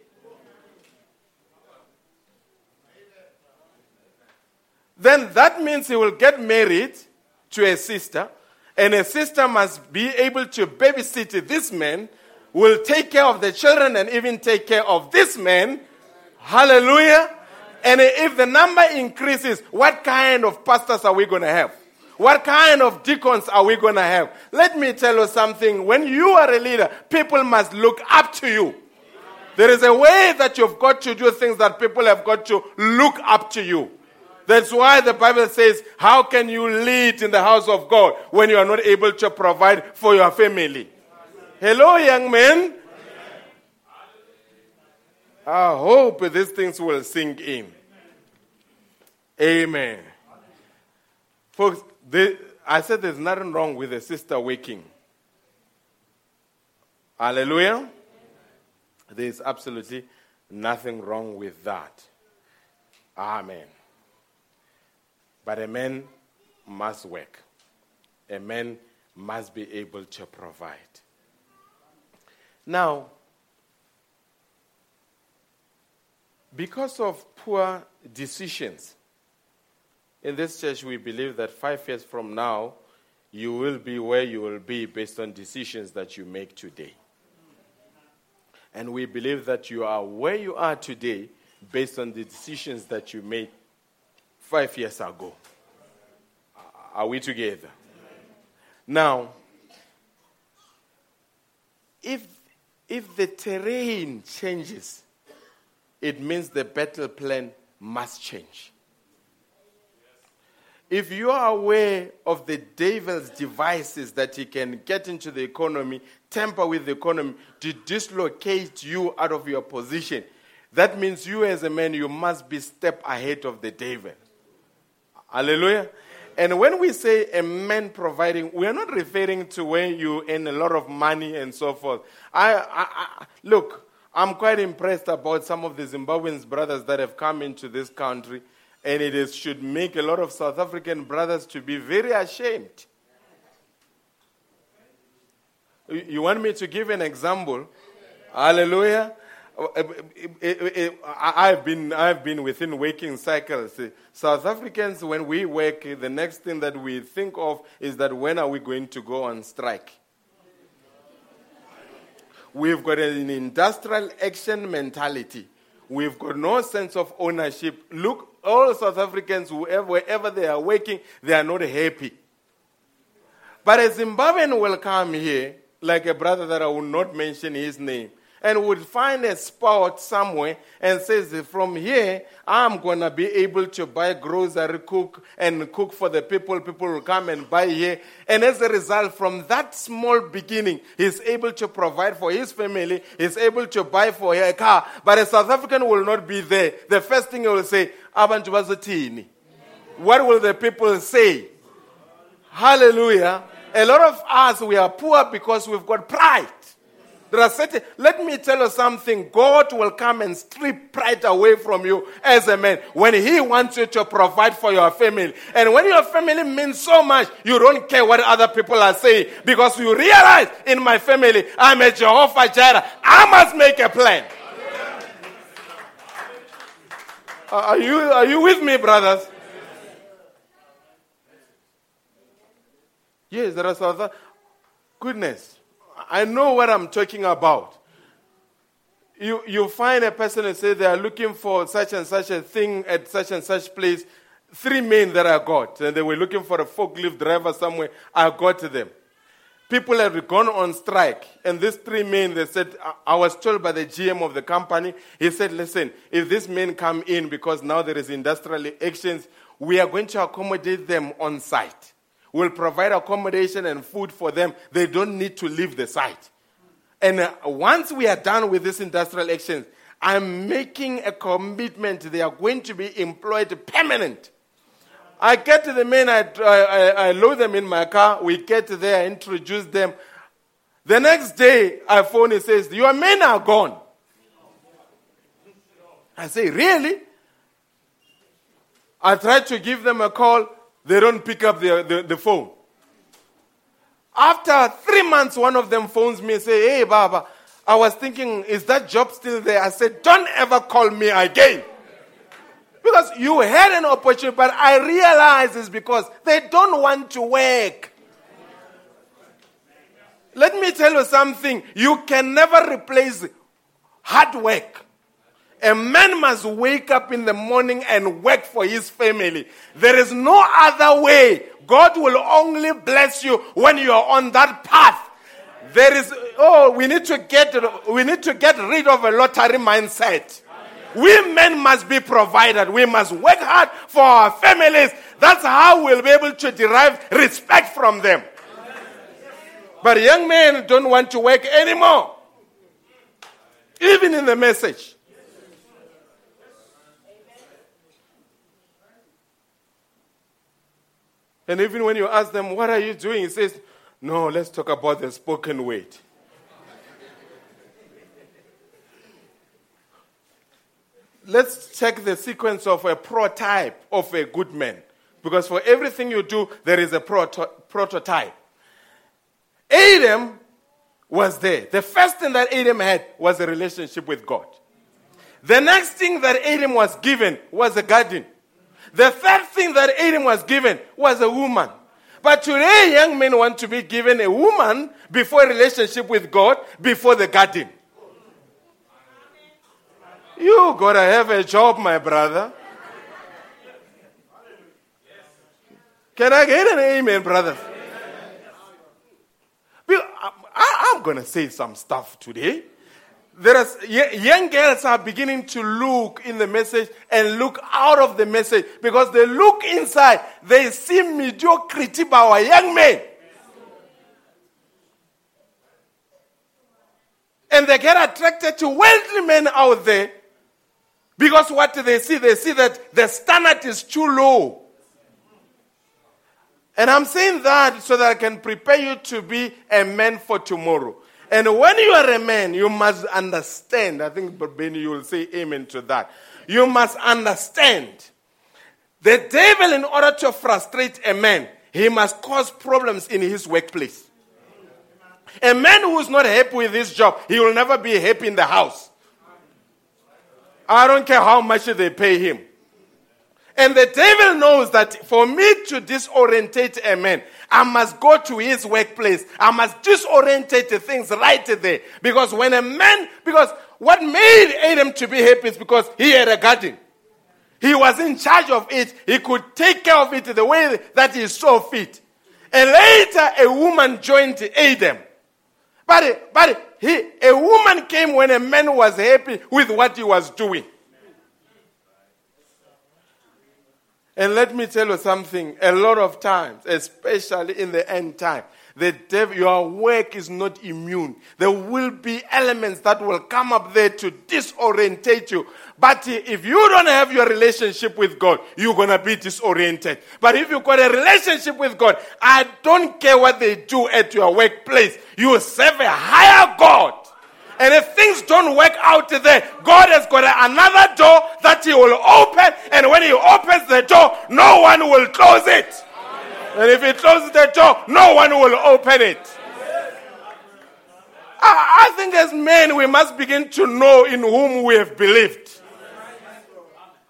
Then that means he will get married to a sister and a sister must be able to babysit this man, will take care of the children and even take care of this man. Hallelujah. And if the number increases, what kind of pastors are we going to have? What kind of deacons are we going to have? Let me tell you something. When you are a leader, people must look up to you. There is a way that you've got to do things that people have got to look up to you. That's why the Bible says, How can you lead in the house of God when you are not able to provide for your family? Hello, young men. I hope these things will sink in. Amen. Folks, I said there's nothing wrong with a sister waking. Hallelujah. There's absolutely nothing wrong with that. Amen. But a man must work. A man must be able to provide. Now, because of poor decisions, in this church we believe that five years from now, you will be where you will be based on decisions that you make today. And we believe that you are where you are today based on the decisions that you made five years ago. Are we together? Now, if, if the terrain changes, it means the battle plan must change. if you are aware of the devil's devices that he can get into the economy, tamper with the economy to dislocate you out of your position, that means you as a man, you must be step ahead of the devil. Hallelujah. And when we say a man providing, we are not referring to when you earn a lot of money and so forth. I, I, I, look, I'm quite impressed about some of the Zimbabwean brothers that have come into this country, and it is, should make a lot of South African brothers to be very ashamed. You want me to give an example? Hallelujah. I've been, I've been within waking cycles. South Africans, when we work, the next thing that we think of is that when are we going to go on strike? We've got an industrial action mentality. We've got no sense of ownership. Look, all South Africans, whoever, wherever they are working, they are not happy. But a Zimbabwean will come here, like a brother that I will not mention his name and would find a spot somewhere and says, From here, I'm going to be able to buy grocery, cook, and cook for the people. People will come and buy here. And as a result, from that small beginning, he's able to provide for his family, he's able to buy for a car. But a South African will not be there. The first thing he will say, Abantu bazotini. What will the people say? Hallelujah. A lot of us, we are poor because we've got pride. There are certain, let me tell you something. God will come and strip pride away from you as a man when He wants you to provide for your family. And when your family means so much, you don't care what other people are saying because you realize in my family, I'm a Jehovah Jireh. I must make a plan. Are you, are you with me, brothers? Yes, there are other. Goodness. I know what I'm talking about. You, you find a person and say they are looking for such and such a thing at such and such place. Three men that I got, and they were looking for a forklift driver somewhere. I got them. People had gone on strike, and these three men, they said, I was told by the GM of the company, he said, listen, if these men come in because now there is industrial actions, we are going to accommodate them on site will provide accommodation and food for them. They don't need to leave the site. And uh, once we are done with this industrial actions, I'm making a commitment they are going to be employed permanent. I get to the men, I, I, I load them in my car, we get there, introduce them. The next day, I phone and says, Your men are gone. I say, Really? I try to give them a call. They don't pick up the, the, the phone. After three months, one of them phones me and say, Hey, Baba, I was thinking, is that job still there? I said, Don't ever call me again. Because you had an opportunity, but I realize it's because they don't want to work. Let me tell you something. You can never replace hard work. A man must wake up in the morning and work for his family. There is no other way. God will only bless you when you are on that path. There is oh, we need to get we need to get rid of a lottery mindset. We men must be provided. We must work hard for our families. That's how we'll be able to derive respect from them. But young men don't want to work anymore. Even in the message. And even when you ask them, What are you doing? He says, No, let's talk about the spoken word. let's check the sequence of a prototype of a good man. Because for everything you do, there is a proto- prototype. Adam was there. The first thing that Adam had was a relationship with God. The next thing that Adam was given was a garden. The third thing that Adam was given was a woman. But today, young men want to be given a woman before a relationship with God, before the garden. You gotta have a job, my brother. Can I get an amen, brothers? I, am going to say some stuff today. There is, young girls are beginning to look in the message and look out of the message because they look inside. They see mediocrity by our young men. And they get attracted to wealthy men out there because what they see, they see that the standard is too low. And I'm saying that so that I can prepare you to be a man for tomorrow. And when you are a man, you must understand. I think Benny, you will say amen to that. You must understand. The devil, in order to frustrate a man, he must cause problems in his workplace. A man who is not happy with his job, he will never be happy in the house. I don't care how much they pay him. And the devil knows that for me to disorientate a man, I must go to his workplace. I must disorientate the things right there. Because when a man, because what made Adam to be happy is because he had a garden. He was in charge of it. He could take care of it the way that he saw fit. And later, a woman joined Adam. But, but he, a woman came when a man was happy with what he was doing. And let me tell you something, a lot of times, especially in the end time, the your work is not immune. There will be elements that will come up there to disorientate you. But if you don't have your relationship with God, you're going to be disoriented. But if you've got a relationship with God, I don't care what they do at your workplace. You serve a higher God. And if things don't work out there, God has got another door that He will open. And when He opens the door, no one will close it. And if He closes the door, no one will open it. I, I think as men, we must begin to know in whom we have believed.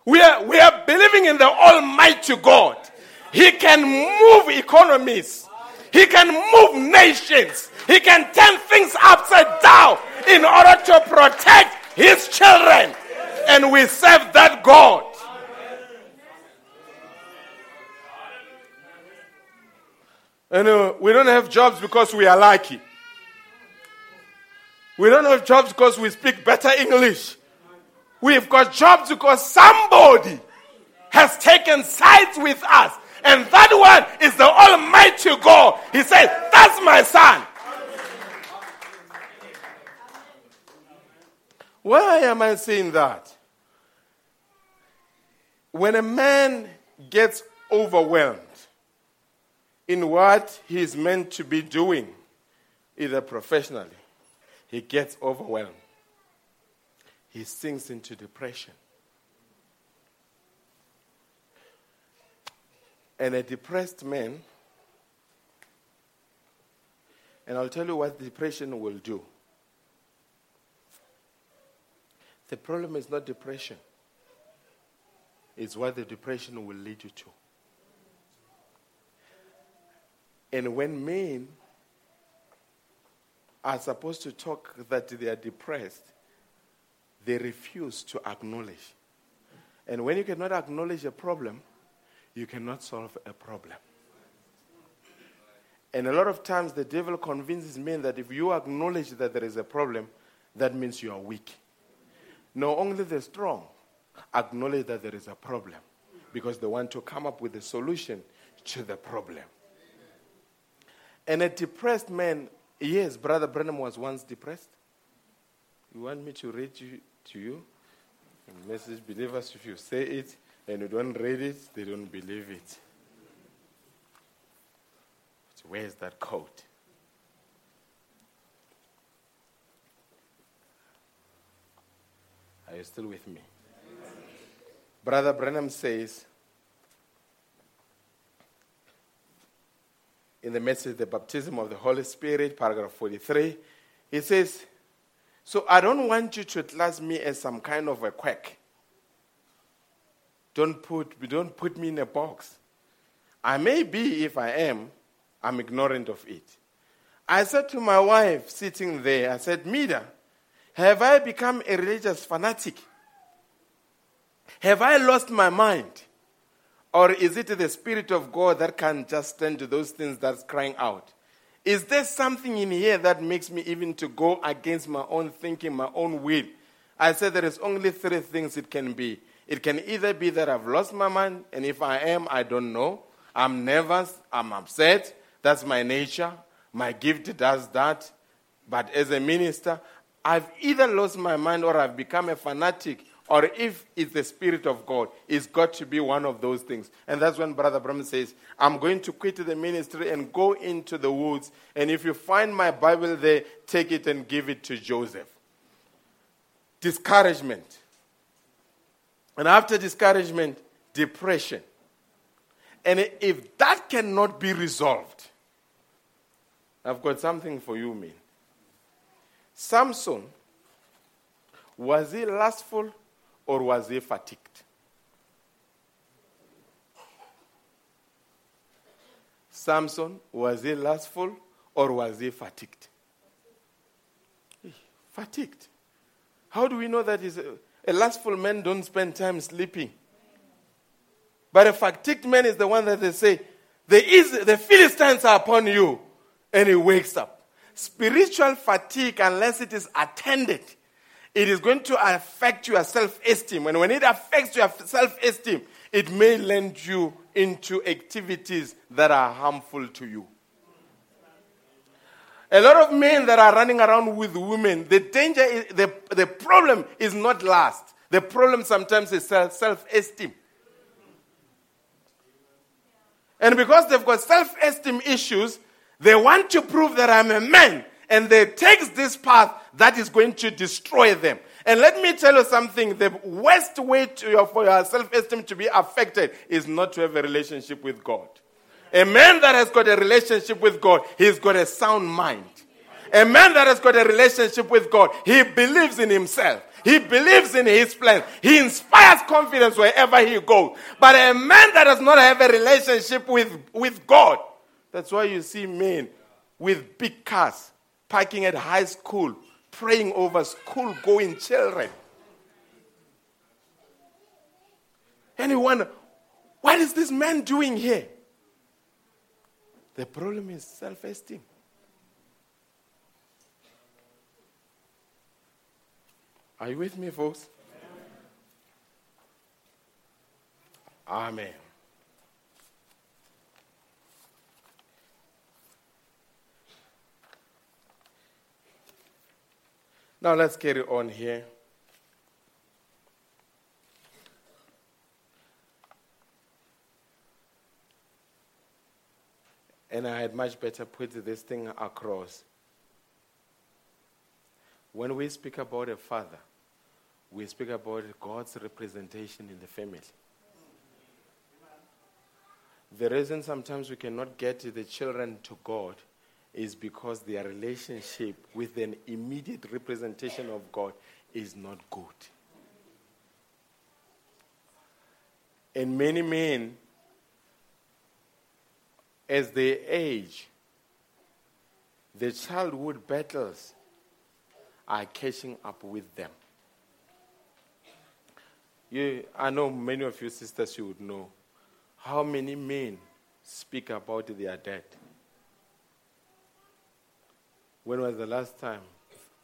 We are, we are believing in the Almighty God. He can move economies. He can move nations. He can turn things upside down in order to protect his children. And we serve that God. And uh, we don't have jobs because we are lucky. We don't have jobs because we speak better English. We've got jobs because somebody has taken sides with us. And that one is the Almighty God. He says, That's my son. Why am I saying that? When a man gets overwhelmed in what he is meant to be doing, either professionally, he gets overwhelmed. He sinks into depression. And a depressed man, and I'll tell you what depression will do. The problem is not depression, it's what the depression will lead you to. And when men are supposed to talk that they are depressed, they refuse to acknowledge. And when you cannot acknowledge a problem, you cannot solve a problem. And a lot of times the devil convinces men that if you acknowledge that there is a problem, that means you are weak. No, only the strong acknowledge that there is a problem because they want to come up with a solution to the problem. And a depressed man, yes, Brother Branham was once depressed. You want me to read you, to you? message believers, if you say it and you don't read it, they don't believe it. Where's that quote? Are you still with me? Brother Branham says in the message, The Baptism of the Holy Spirit, paragraph 43, he says, So I don't want you to class me as some kind of a quack. Don't put, don't put me in a box. I may be, if I am, I'm ignorant of it. I said to my wife sitting there, I said, Meda, have I become a religious fanatic? Have I lost my mind? Or is it the Spirit of God that can just stand to those things that's crying out? Is there something in here that makes me even to go against my own thinking, my own will? I said there is only three things it can be. It can either be that I've lost my mind, and if I am, I don't know. I'm nervous, I'm upset. That's my nature. My gift does that. But as a minister, I've either lost my mind or I've become a fanatic or if it's the Spirit of God, it's got to be one of those things. And that's when Brother Branham says, I'm going to quit the ministry and go into the woods. And if you find my Bible there, take it and give it to Joseph. Discouragement. And after discouragement, depression. And if that cannot be resolved, I've got something for you, man. Samson, was he lustful or was he fatigued? Samson, was he lustful or was he fatigued? Fatigued. How do we know that is a, a lustful man don't spend time sleeping? But a fatigued man is the one that they say, the Philistines are upon you. And he wakes up. Spiritual fatigue, unless it is attended, it is going to affect your self esteem. And when it affects your self esteem, it may land you into activities that are harmful to you. A lot of men that are running around with women, the danger is, the, the problem is not lust. The problem sometimes is self esteem. And because they've got self esteem issues, they want to prove that I'm a man and they take this path that is going to destroy them. And let me tell you something the worst way to, for your self esteem to be affected is not to have a relationship with God. A man that has got a relationship with God, he's got a sound mind. A man that has got a relationship with God, he believes in himself. He believes in his plan. He inspires confidence wherever he goes. But a man that does not have a relationship with, with God, that's why you see men with big cars parking at high school, praying over school going children. And you wonder, what is this man doing here? The problem is self esteem. Are you with me, folks? Amen. Now let's carry on here. And I had much better put this thing across. When we speak about a father, we speak about God's representation in the family. The reason sometimes we cannot get the children to God is because their relationship with an immediate representation of God is not good. And many men, as they age, the childhood battles are catching up with them. You, I know many of you sisters you would know how many men speak about their dad. When was the last time?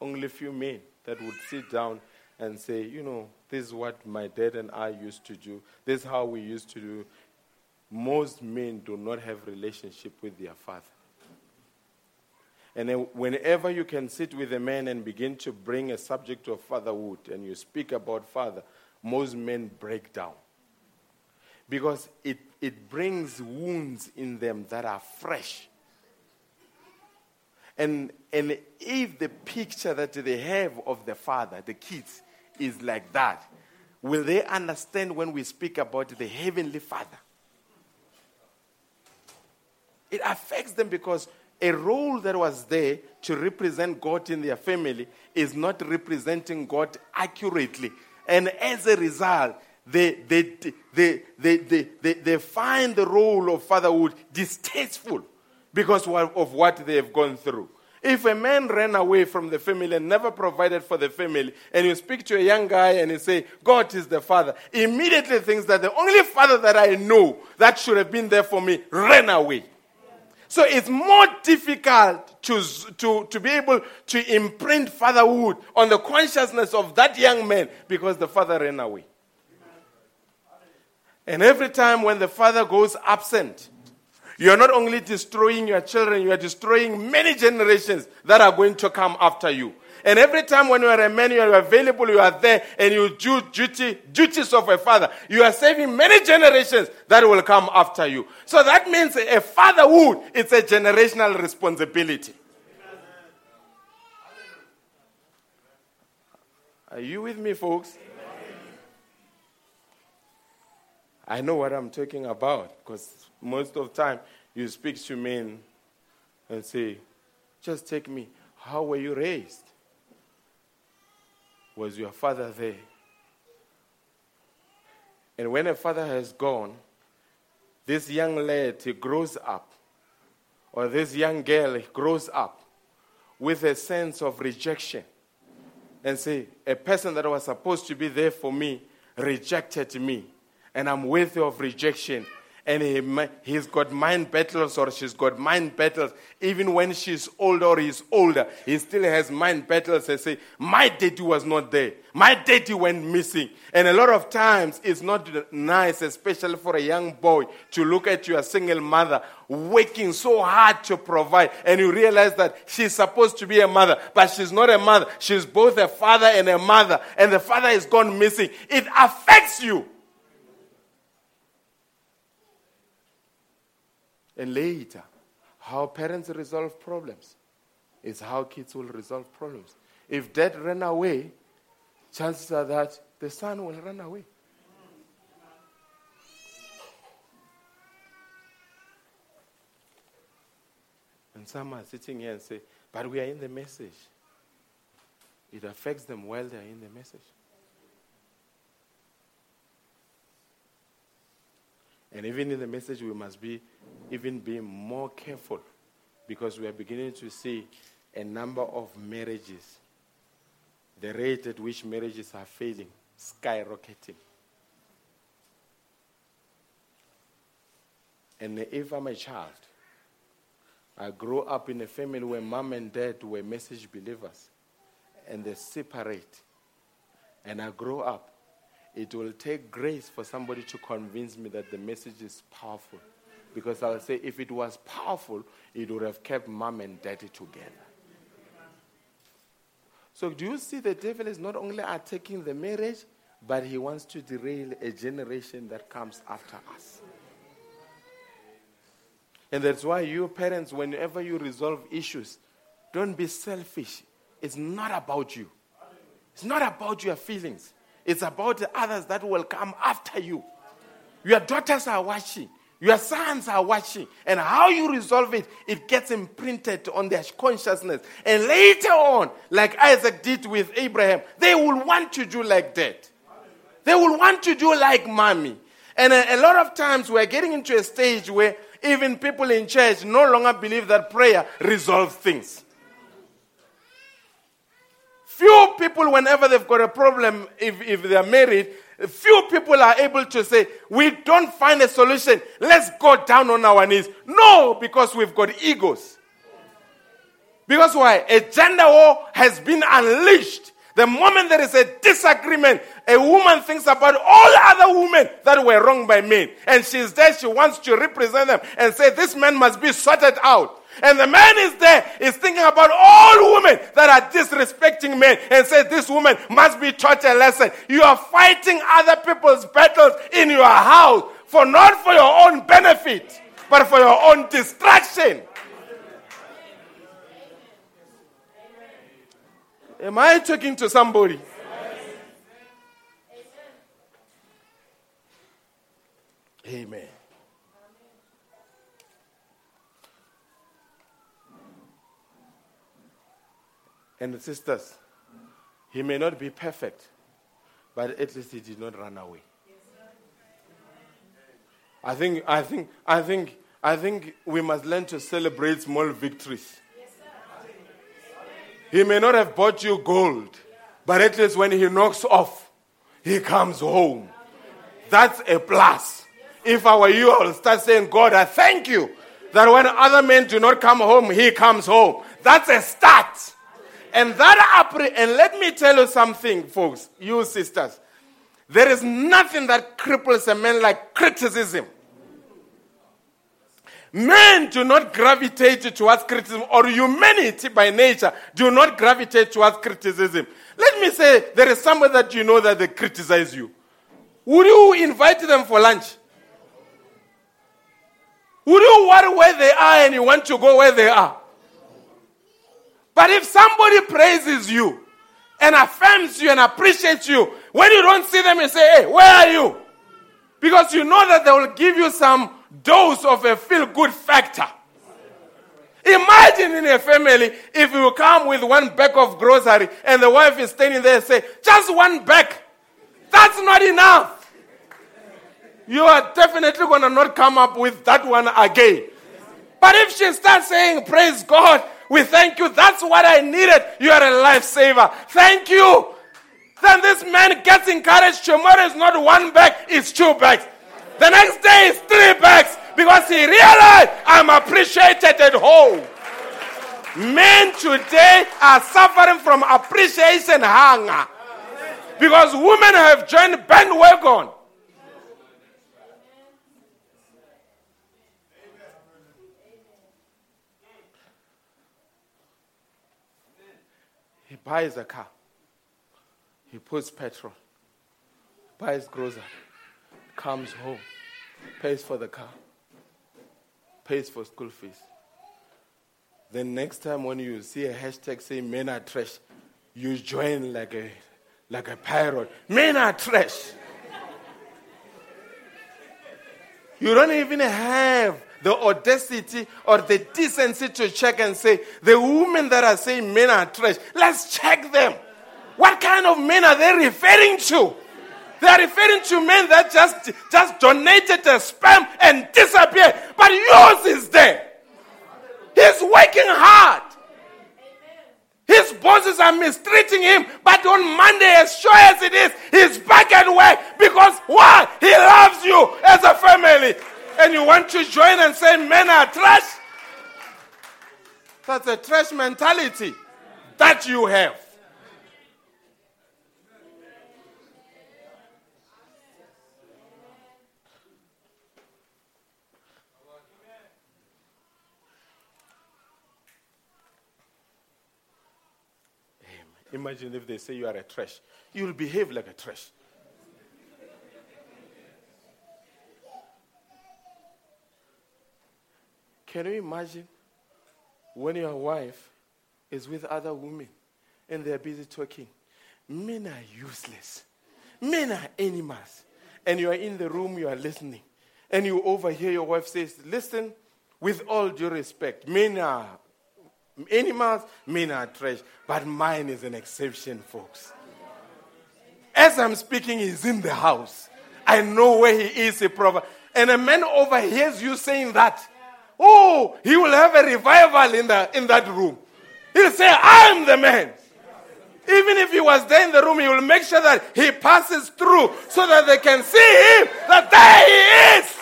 Only a few men that would sit down and say, you know, this is what my dad and I used to do. This is how we used to do. Most men do not have relationship with their father. And whenever you can sit with a man and begin to bring a subject of fatherhood and you speak about father, most men break down. Because it, it brings wounds in them that are fresh. And, and if the picture that they have of the father, the kids, is like that, will they understand when we speak about the heavenly father? It affects them because a role that was there to represent God in their family is not representing God accurately. And as a result, they, they, they, they, they, they, they find the role of fatherhood distasteful because of what they have gone through. If a man ran away from the family and never provided for the family, and you speak to a young guy and you say, God is the father, immediately thinks that the only father that I know that should have been there for me ran away. So it's more difficult to, to, to be able to imprint fatherhood on the consciousness of that young man because the father ran away. And every time when the father goes absent, you are not only destroying your children, you are destroying many generations that are going to come after you. And every time when you are a man, you are available, you are there, and you do duty, duties of a father, you are saving many generations that will come after you. So that means a fatherhood, it's a generational responsibility. Are you with me, folks? I know what I'm talking about because most of the time you speak to men and say, just take me. How were you raised? Was your father there? And when a father has gone, this young lad he grows up, or this young girl grows up with a sense of rejection. And say, a person that was supposed to be there for me rejected me, and I'm worthy of rejection and he, he's got mind battles or she's got mind battles. Even when she's older or he's older, he still has mind battles and say, My daddy was not there. My daddy went missing. And a lot of times it's not nice, especially for a young boy, to look at your single mother working so hard to provide. And you realize that she's supposed to be a mother, but she's not a mother. She's both a father and a mother. And the father is gone missing. It affects you. And later, how parents resolve problems is how kids will resolve problems. If dad ran away, chances are that the son will run away. And some are sitting here and say, but we are in the message. It affects them while they are in the message. And even in the message, we must be even be more careful because we are beginning to see a number of marriages, the rate at which marriages are failing, skyrocketing. And if I'm a child, I grew up in a family where mom and dad were message believers and they separate. And I grew up it will take grace for somebody to convince me that the message is powerful. Because I'll say, if it was powerful, it would have kept mom and daddy together. So, do you see the devil is not only attacking the marriage, but he wants to derail a generation that comes after us. And that's why you parents, whenever you resolve issues, don't be selfish. It's not about you, it's not about your feelings. It's about the others that will come after you. Your daughters are watching. Your sons are watching. And how you resolve it, it gets imprinted on their consciousness. And later on, like Isaac did with Abraham, they will want to do like that. They will want to do like mommy. And a, a lot of times we're getting into a stage where even people in church no longer believe that prayer resolves things. Few people, whenever they've got a problem, if, if they're married, few people are able to say, We don't find a solution. Let's go down on our knees. No, because we've got egos. Because why? A gender war has been unleashed. The moment there is a disagreement, a woman thinks about all other women that were wronged by men. And she's there, she wants to represent them and say, This man must be sorted out. And the man is there, is thinking about all women that are disrespecting men and says this woman must be taught a lesson. You are fighting other people's battles in your house for not for your own benefit, but for your own distraction. Am I talking to somebody? Amen. And sisters, he may not be perfect, but at least he did not run away. I think, I think, I think, I think we must learn to celebrate small victories. He may not have bought you gold, but at least when he knocks off, he comes home. That's a plus. If I were you, I would start saying, God, I thank you That when other men do not come home, he comes home. That's a start. And that and let me tell you something, folks, you sisters. There is nothing that cripples a man like criticism. Men do not gravitate towards criticism, or humanity by nature do not gravitate towards criticism. Let me say there is somebody that you know that they criticize you. Would you invite them for lunch? Would you worry where they are and you want to go where they are? But if somebody praises you and affirms you and appreciates you, when you don't see them and say, hey, where are you? Because you know that they will give you some dose of a feel good factor. Imagine in a family if you come with one bag of grocery and the wife is standing there and say, just one bag. That's not enough. You are definitely going to not come up with that one again. But if she starts saying, Praise God, we thank you, that's what I needed, you are a lifesaver. Thank you. Then this man gets encouraged. Tomorrow is not one bag, it's two bags. The next day is three bags because he realized I'm appreciated at home. Men today are suffering from appreciation hunger because women have joined bandwagon. Buys a car. He puts petrol, buys grocery, comes home, pays for the car, pays for school fees. Then next time when you see a hashtag saying men are trash, you join like a like a pirate. Men are trash. You don't even have the audacity or the decency to check and say, the women that are saying men are trash, let's check them. What kind of men are they referring to? They are referring to men that just, just donated the sperm and disappeared. But yours is there. He's working hard. His bosses are mistreating him, but on Monday, as sure as it is, he's back at work because why? He loves you as a family. And you want to join and say men are trash? That's a trash mentality that you have. Imagine if they say you are a trash. You'll behave like a trash. Can you imagine when your wife is with other women and they're busy talking? Men are useless. Men are animals. And you are in the room, you are listening. And you overhear your wife says, Listen, with all due respect, men are animals, men are trash. But mine is an exception, folks. As I'm speaking, he's in the house. I know where he is, a prophet. And a man overhears you saying that. Oh, he will have a revival in, the, in that room. He'll say, I am the man. Even if he was there in the room, he will make sure that he passes through so that they can see him, that there he is.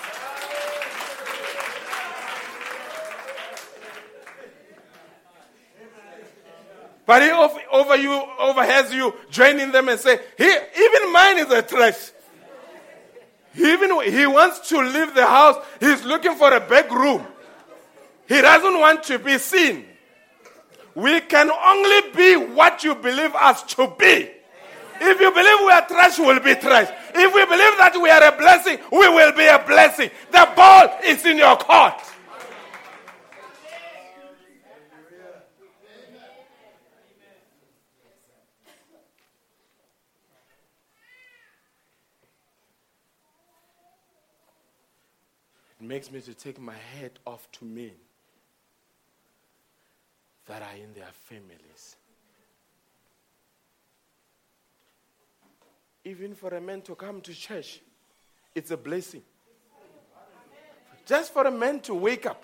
But he over, you, overhears you joining them and say, he, even mine is a trash. Even he wants to leave the house, he's looking for a back room. He doesn't want to be seen. We can only be what you believe us to be. If you believe we are trash, we will be trash. If we believe that we are a blessing, we will be a blessing. The ball is in your court. It makes me to take my head off to men that are in their families. Even for a man to come to church, it's a blessing. Just for a man to wake up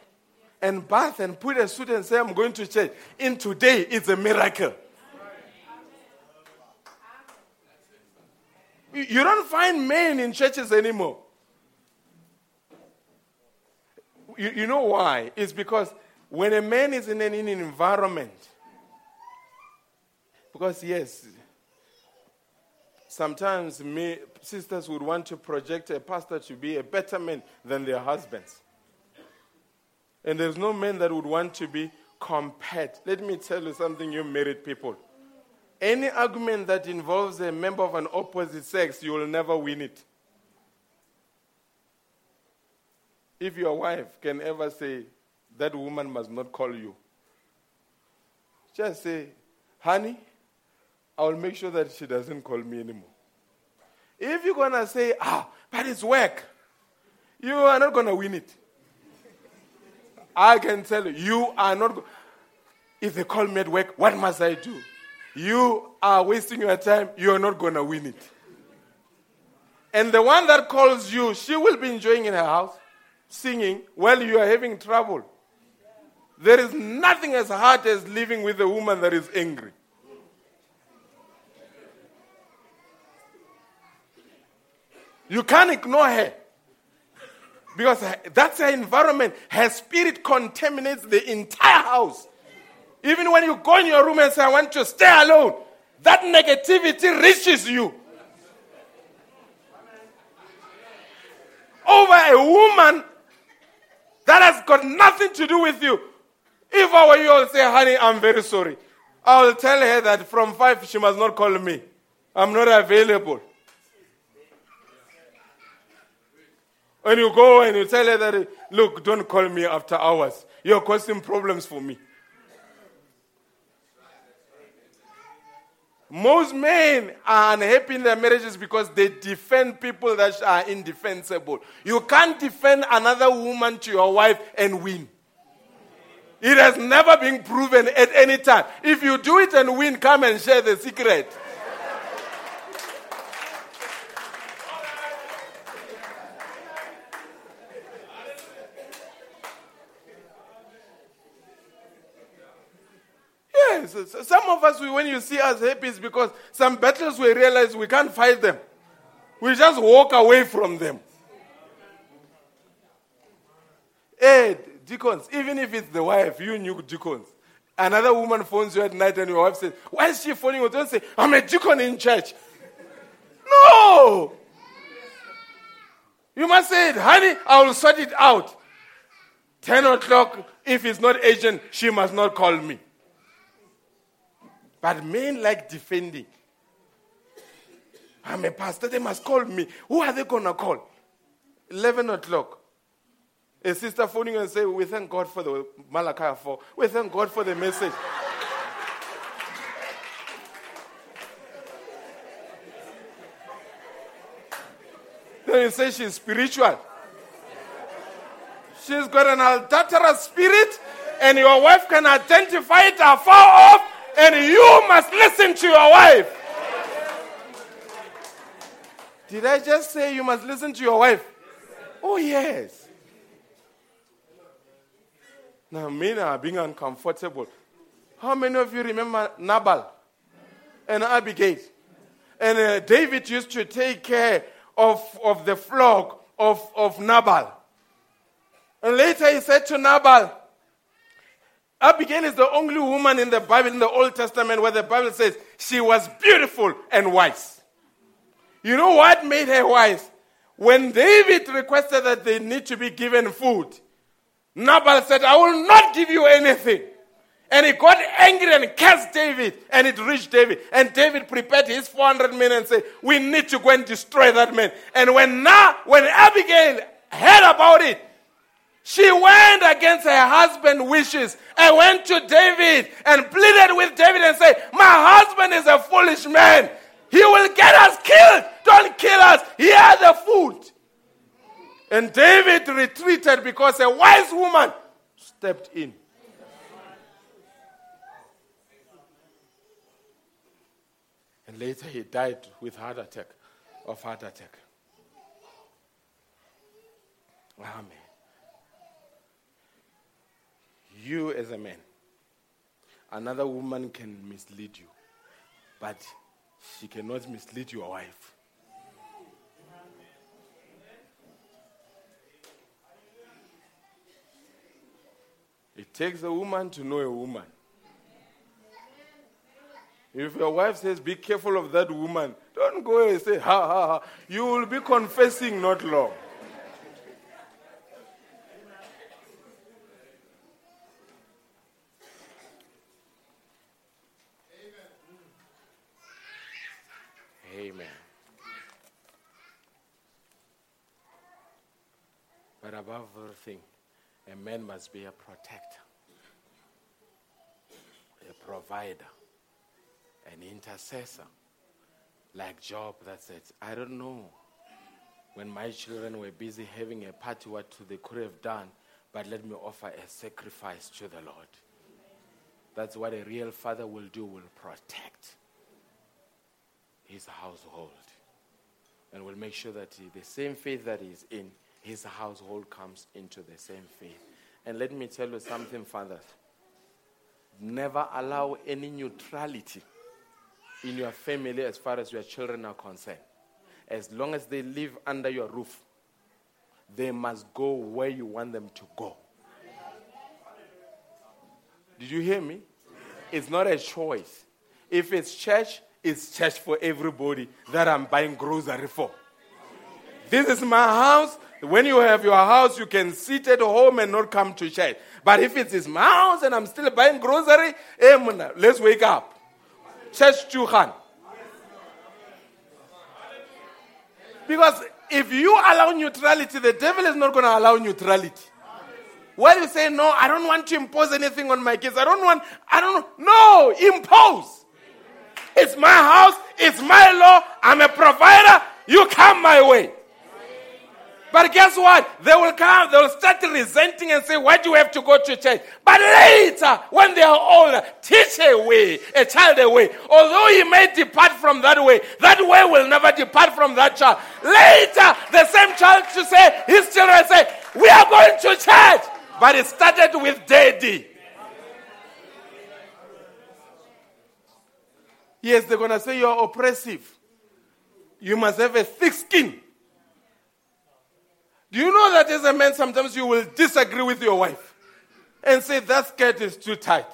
and bath and put a suit and say, I'm going to church, in today, it's a miracle. You don't find men in churches anymore. You, you know why? It's because when a man is in an, in an environment, because yes, sometimes me, sisters would want to project a pastor to be a better man than their husbands. And there's no man that would want to be compared. Let me tell you something, you married people. Any argument that involves a member of an opposite sex, you will never win it. If your wife can ever say, that woman must not call you, just say, honey, I will make sure that she doesn't call me anymore. If you're going to say, ah, but it's work, you are not going to win it. I can tell you, you are not. Go- if they call me at work, what must I do? You are wasting your time. You are not going to win it. And the one that calls you, she will be enjoying in her house, singing while you are having trouble. There is nothing as hard as living with a woman that is angry. You can't ignore her. Because that's her environment. Her spirit contaminates the entire house. Even when you go in your room and say, I want to stay alone, that negativity reaches you. Over a woman that has got nothing to do with you. If I were you, I'll say, honey, I'm very sorry. I'll tell her that from five, she must not call me. I'm not available. When you go and you tell her that, look, don't call me after hours. You're causing problems for me. Most men are unhappy in their marriages because they defend people that are indefensible. You can't defend another woman to your wife and win. It has never been proven at any time. If you do it and win, come and share the secret. Yes, some of us, when you see us happy, it's because some battles we realize we can't fight them. We just walk away from them. Hey, deacons, even if it's the wife, you knew deacons. Another woman phones you at night and your wife says, Why is she phoning you? Don't say, I'm a deacon in church. No! You must say it, honey, I will sort it out. 10 o'clock, if it's not urgent, she must not call me. But men like defending. I'm a pastor, they must call me. Who are they going to call? 11 o'clock. A sister phoning and say, We thank God for the Malachi 4. We thank God for the message. then you say she's spiritual. She's got an adulterous spirit, and your wife can identify it afar off, and you must listen to your wife. Did I just say you must listen to your wife? Oh, yes. Now, men are being uncomfortable. How many of you remember Nabal and Abigail? And uh, David used to take care of, of the flock of, of Nabal. And later he said to Nabal, Abigail is the only woman in the Bible, in the Old Testament, where the Bible says she was beautiful and wise. You know what made her wise? When David requested that they need to be given food, Nabal said, I will not give you anything. And he got angry and cursed David, and it reached David. And David prepared his 400 men and said, We need to go and destroy that man. And when, now, when Abigail heard about it, she went against her husband's wishes and went to David and pleaded with David and said, My husband is a foolish man. He will get us killed. Don't kill us. Here the food. And David retreated because a wise woman stepped in. And later he died with heart attack, of heart attack. Amen. You as a man, another woman can mislead you, but she cannot mislead your wife. It takes a woman to know a woman. If your wife says, Be careful of that woman, don't go and say, Ha ha ha. You will be confessing not long. Amen. But above everything, a man must be a protector, a provider, an intercessor. Like Job that said, I don't know when my children were busy having a party what they could have done, but let me offer a sacrifice to the Lord. That's what a real father will do, will protect his household. And will make sure that he, the same faith that he's in, his household comes into the same faith. And let me tell you something, fathers. Never allow any neutrality in your family as far as your children are concerned. As long as they live under your roof, they must go where you want them to go. Did you hear me? It's not a choice. If it's church, it's church for everybody that I'm buying grocery for. This is my house. When you have your house, you can sit at home and not come to church. But if it is my house and I'm still buying grocery, eh, let's wake up. Church Chuhan. Because if you allow neutrality, the devil is not going to allow neutrality. While you say, no, I don't want to impose anything on my kids. I don't want, I don't, no, impose. It's my house. It's my law. I'm a provider. You come my way. But guess what? They will come, they will start resenting and say, Why do you have to go to church? But later, when they are older, teach a way, a child a way. Although he may depart from that way, that way will never depart from that child. Later, the same child to say, his children say, We are going to church. But it started with daddy. Yes, they're going to say you're oppressive. You must have a thick skin. Do you know that as a man, sometimes you will disagree with your wife and say that skirt is too tight?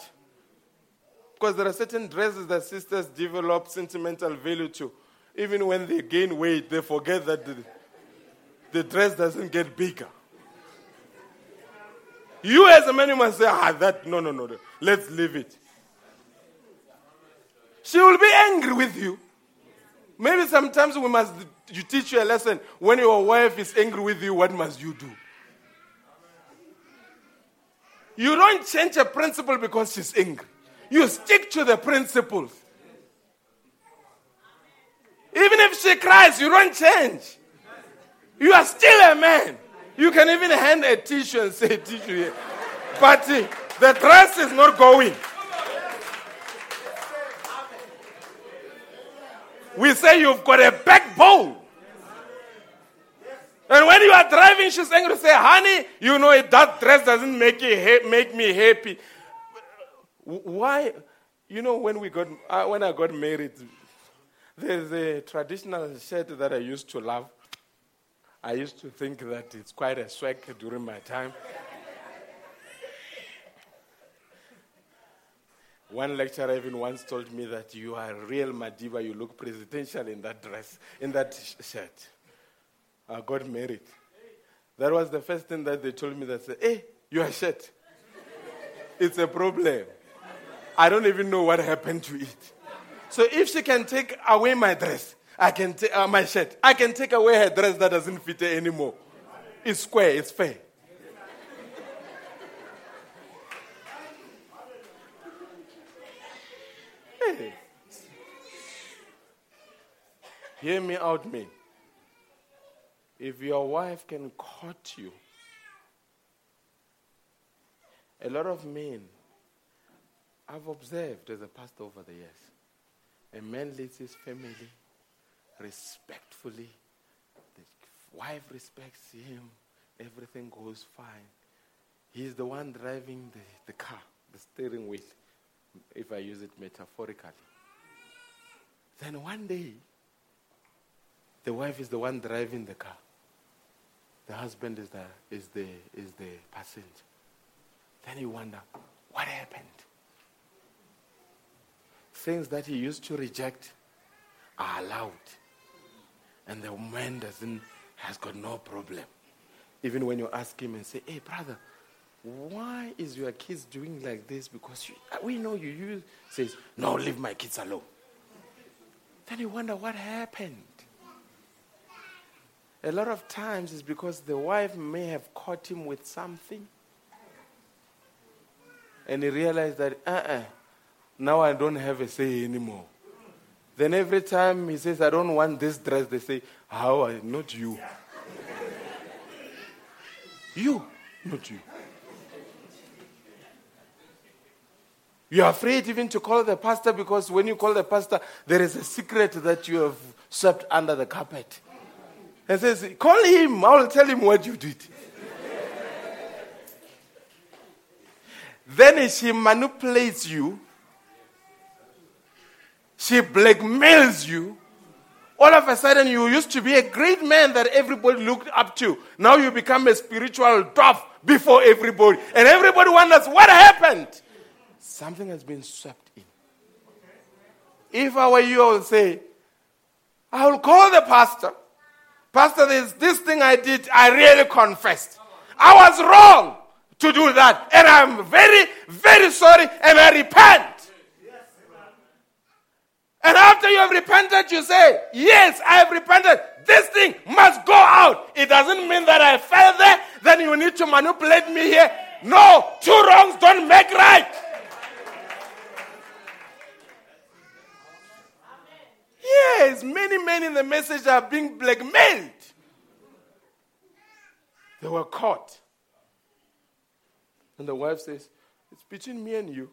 Because there are certain dresses that sisters develop sentimental value to. Even when they gain weight, they forget that the, the dress doesn't get bigger. You, as a man, you must say, ah, that, no, no, no, no. let's leave it. She will be angry with you. Maybe sometimes we must you teach you a lesson. When your wife is angry with you, what must you do? You don't change a principle because she's angry. You stick to the principles. Even if she cries, you don't change. You are still a man. You can even hand a tissue and say, tissue here. But uh, the dress is not going. We say you've got a backbone. And when you are driving, she's angry. Say, honey, you know that dress doesn't make, you ha- make me happy. Why? You know, when we got, uh, when I got married, there's a traditional shirt that I used to love. I used to think that it's quite a swag during my time. One lecturer even once told me that you are a real Madiba, you look presidential in that dress, in that shirt. I got married. That was the first thing that they told me that said, hey, you are shit. it's a problem. I don't even know what happened to it. So if she can take away my dress, I can take uh, my shirt. I can take away her dress that doesn't fit her anymore. It's square, it's fair. Hey. Hear me out, me. If your wife can court you, a lot of men, I've observed as a pastor over the years, a man leads his family respectfully, the wife respects him, everything goes fine. He's the one driving the, the car, the steering wheel if I use it metaphorically. Then one day, the wife is the one driving the car. The husband is the, is the, is the passenger. Then you wonder, what happened? Things that he used to reject are allowed. And the man doesn't has got no problem. Even when you ask him and say, Hey brother, why is your kids doing like this? Because you, uh, we know you use says, No, leave my kids alone. Then you wonder what happened. A lot of times it's because the wife may have caught him with something. And he realized that, uh uh-uh, uh now I don't have a say anymore. Then every time he says, I don't want this dress, they say, How? Not you. you, not you. You're afraid even to call the pastor because when you call the pastor, there is a secret that you have swept under the carpet. And says, Call him, I will tell him what you did. then she manipulates you she blackmails you. All of a sudden, you used to be a great man that everybody looked up to. Now you become a spiritual dove before everybody. And everybody wonders, what happened? Something has been swept in. If I were you, I would say, I will call the pastor. Pastor, there's this thing I did, I really confessed. I was wrong to do that. And I'm very, very sorry and I repent. And after you have repented, you say, Yes, I have repented. This thing must go out. It doesn't mean that I fell there, then you need to manipulate me here. No, two wrongs don't make right. Yes, many men in the message are being blackmailed. They were caught. And the wife says, It's between me and you.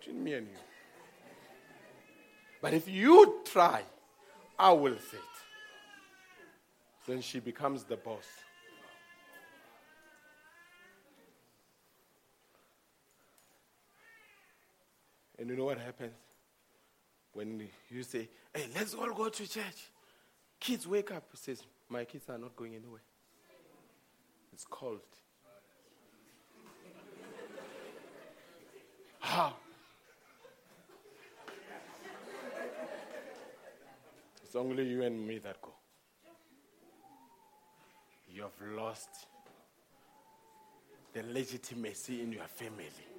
between me and you. But if you try, I will say it. Then she becomes the boss. And you know what happens? When you say, hey, let's all go to church. Kids wake up. He says, my kids are not going anywhere. It's cold. How? It's only you and me that go. You have lost the legitimacy in your family.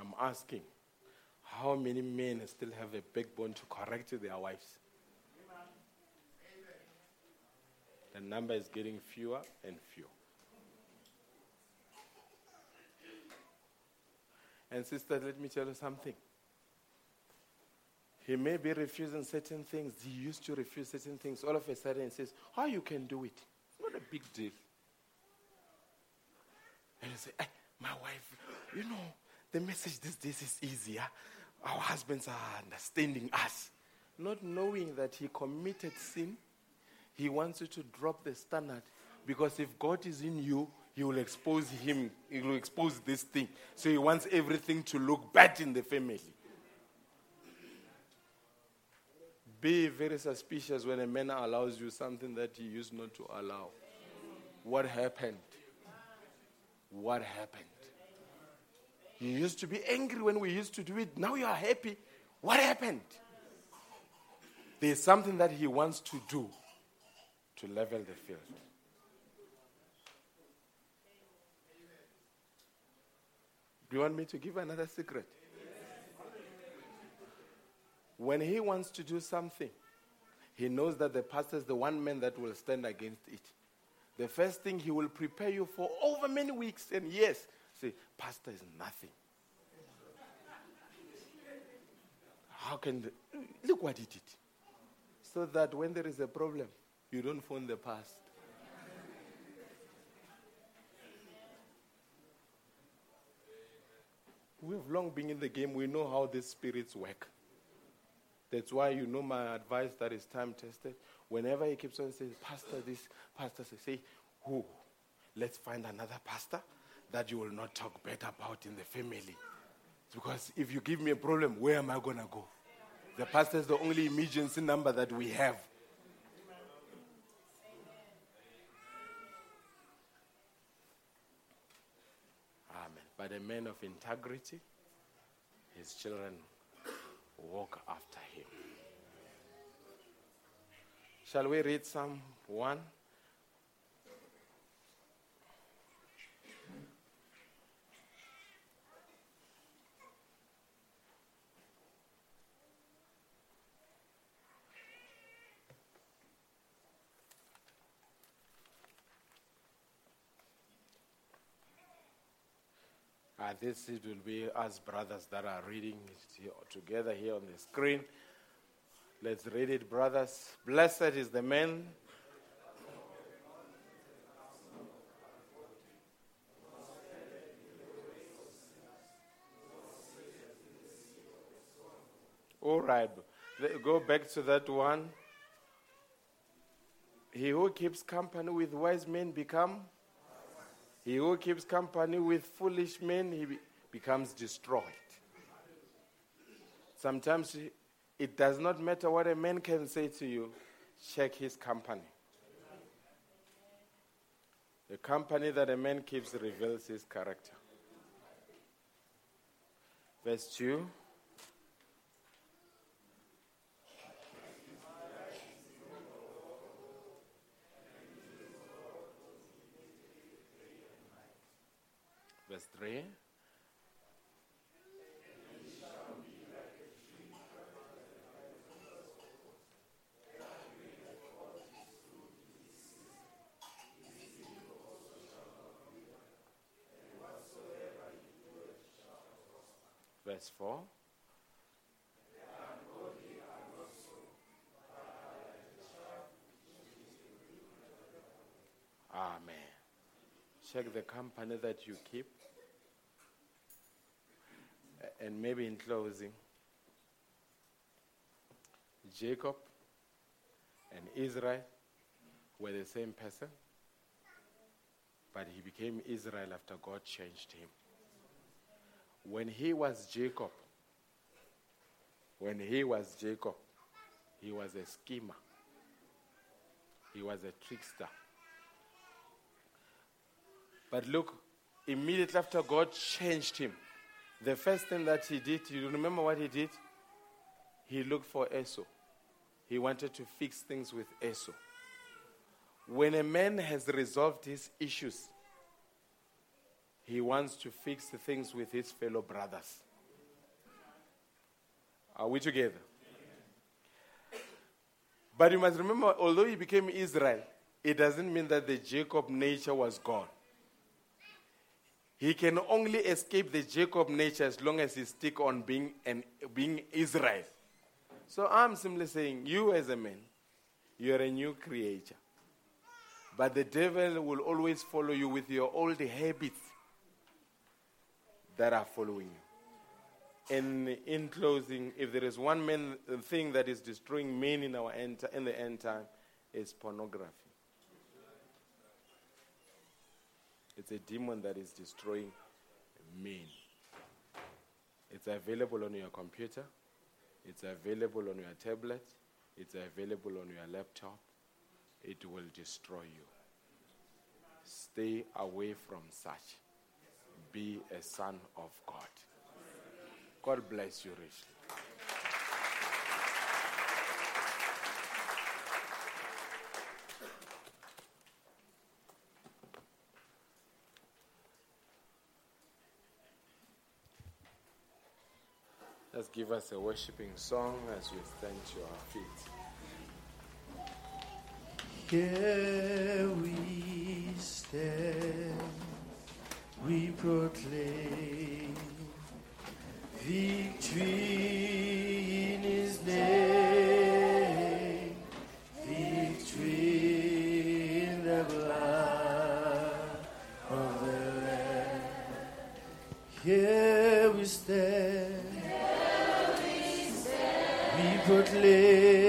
I'm asking, how many men still have a backbone to correct their wives? The number is getting fewer and fewer. And sister, let me tell you something. He may be refusing certain things. He used to refuse certain things. All of a sudden, he says, How you can do it? It's not a big deal. And he say, My wife, you know, the message these days is easier. Our husbands are understanding us. Not knowing that he committed sin, he wants you to drop the standard. Because if God is in you, he will expose him, he will expose this thing. So he wants everything to look bad in the family. Be very suspicious when a man allows you something that he used not to allow. What happened? What happened? You used to be angry when we used to do it. Now you are happy. What happened? There's something that he wants to do to level the field. Do you want me to give another secret? When he wants to do something, he knows that the pastor is the one man that will stand against it. The first thing he will prepare you for over many weeks and years. Say, Pastor is nothing. How can the, look what he did? So that when there is a problem, you don't phone the past. We have long been in the game. We know how these spirits work. That's why you know my advice that is time tested. Whenever he keeps on saying, Pastor, this, Pastor, say, say, who? Let's find another pastor that you will not talk bad about in the family. Because if you give me a problem, where am I going to go? The pastor is the only emergency number that we have. Amen. But a man of integrity, his children walk after him. Shall we read Psalm 1? Uh, this it will be us brothers that are reading it together here on the screen. Let's read it, brothers. Blessed is the man. All right, go back to that one. He who keeps company with wise men become he who keeps company with foolish men, he becomes destroyed. Sometimes it does not matter what a man can say to you, check his company. The company that a man keeps reveals his character. Verse 2. Verse 3. Verse 4. Amen. Check the company that you keep. And maybe in closing, Jacob and Israel were the same person, but he became Israel after God changed him. When he was Jacob, when he was Jacob, he was a schemer, he was a trickster. But look, immediately after God changed him, the first thing that he did, you remember what he did? He looked for Esau. He wanted to fix things with Esau. When a man has resolved his issues, he wants to fix things with his fellow brothers. Are we together? But you must remember, although he became Israel, it doesn't mean that the Jacob nature was gone. He can only escape the Jacob nature as long as he stick on being an, being Israel. So I'm simply saying, you as a man, you are a new creature. But the devil will always follow you with your old habits that are following you. And in closing, if there is one main thing that is destroying men in our end, in the end time, is pornography. It's a demon that is destroying men. It's available on your computer. It's available on your tablet. It's available on your laptop. It will destroy you. Stay away from such. Be a son of God. God bless you richly. Give us a worshiping song as we stand to our feet. Here we stand, we proclaim victory we proclaim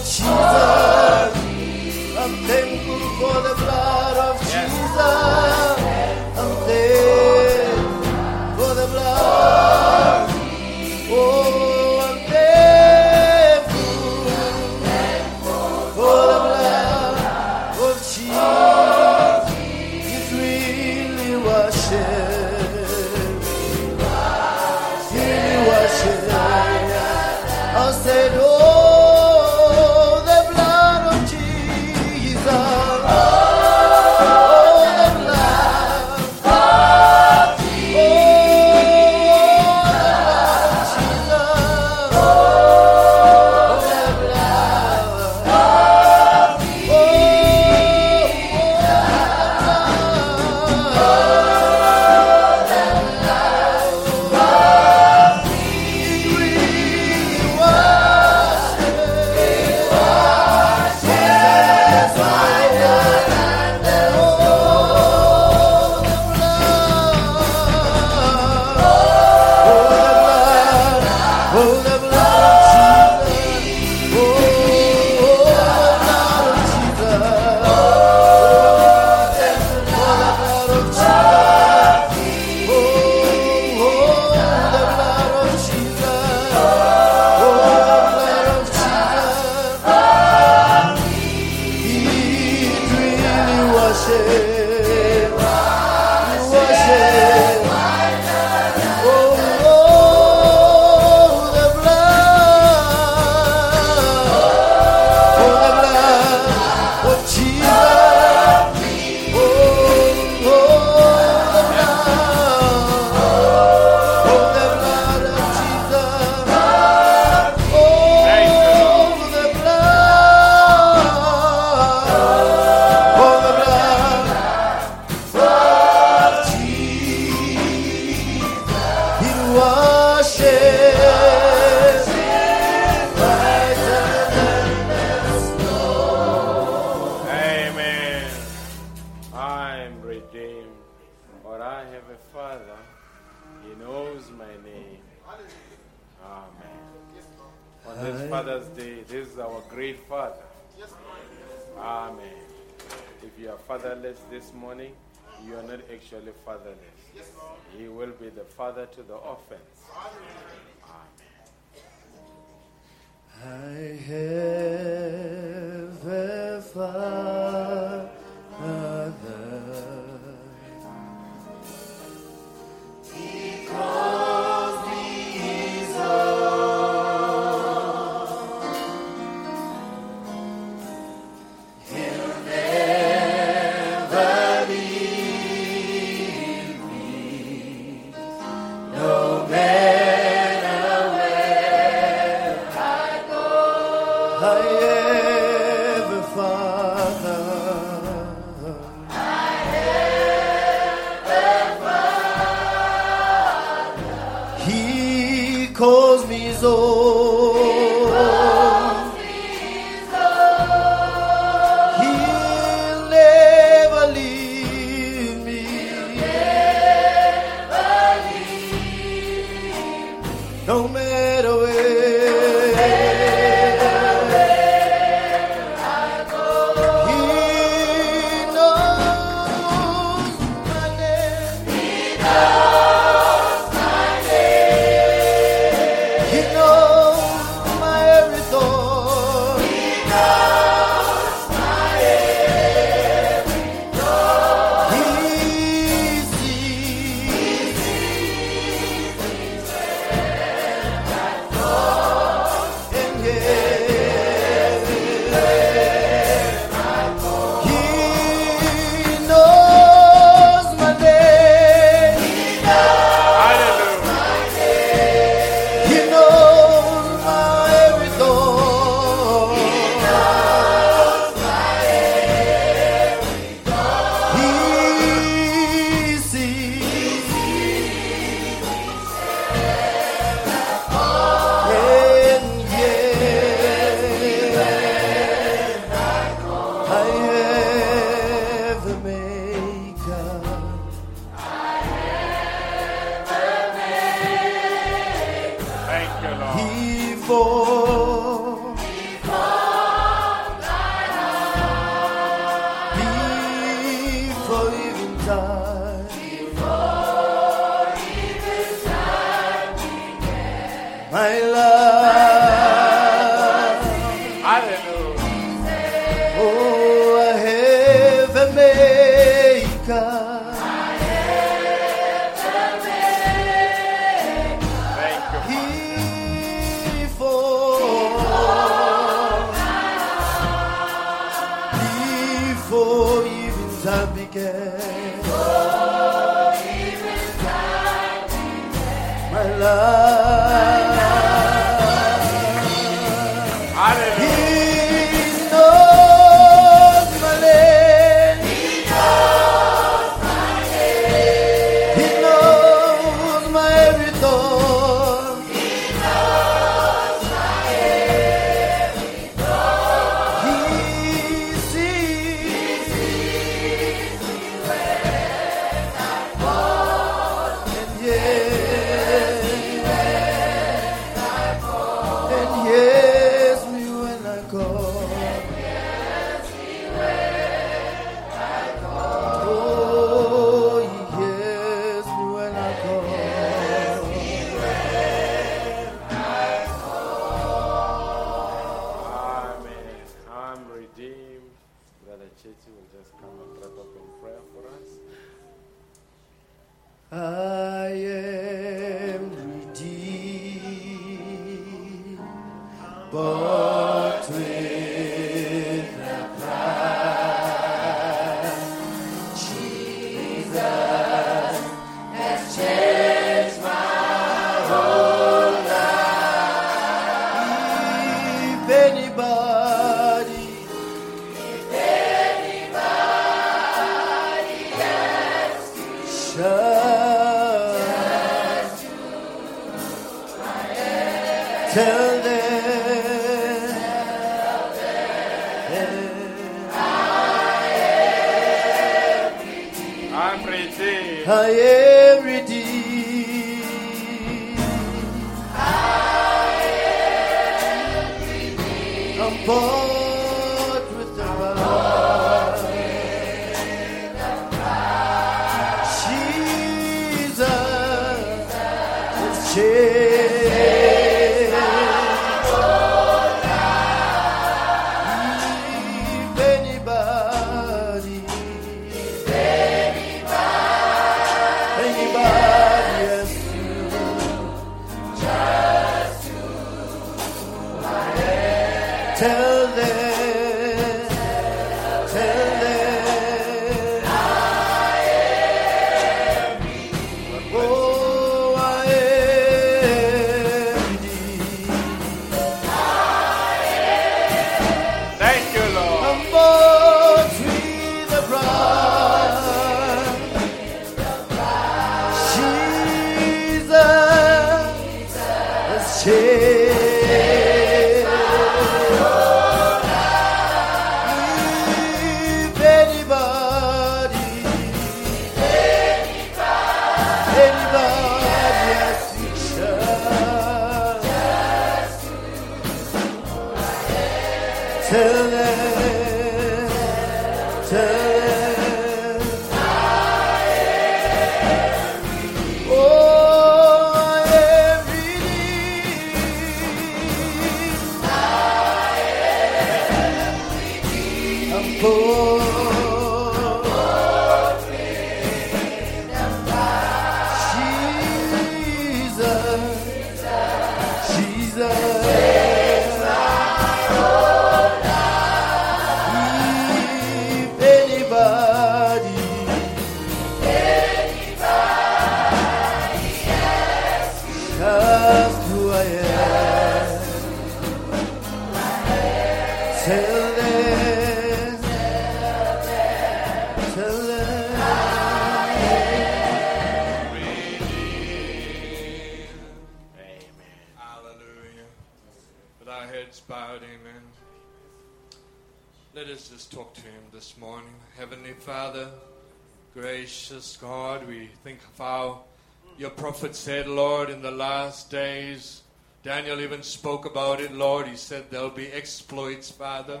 Daniel even spoke about it, Lord. He said there'll be exploits, Father.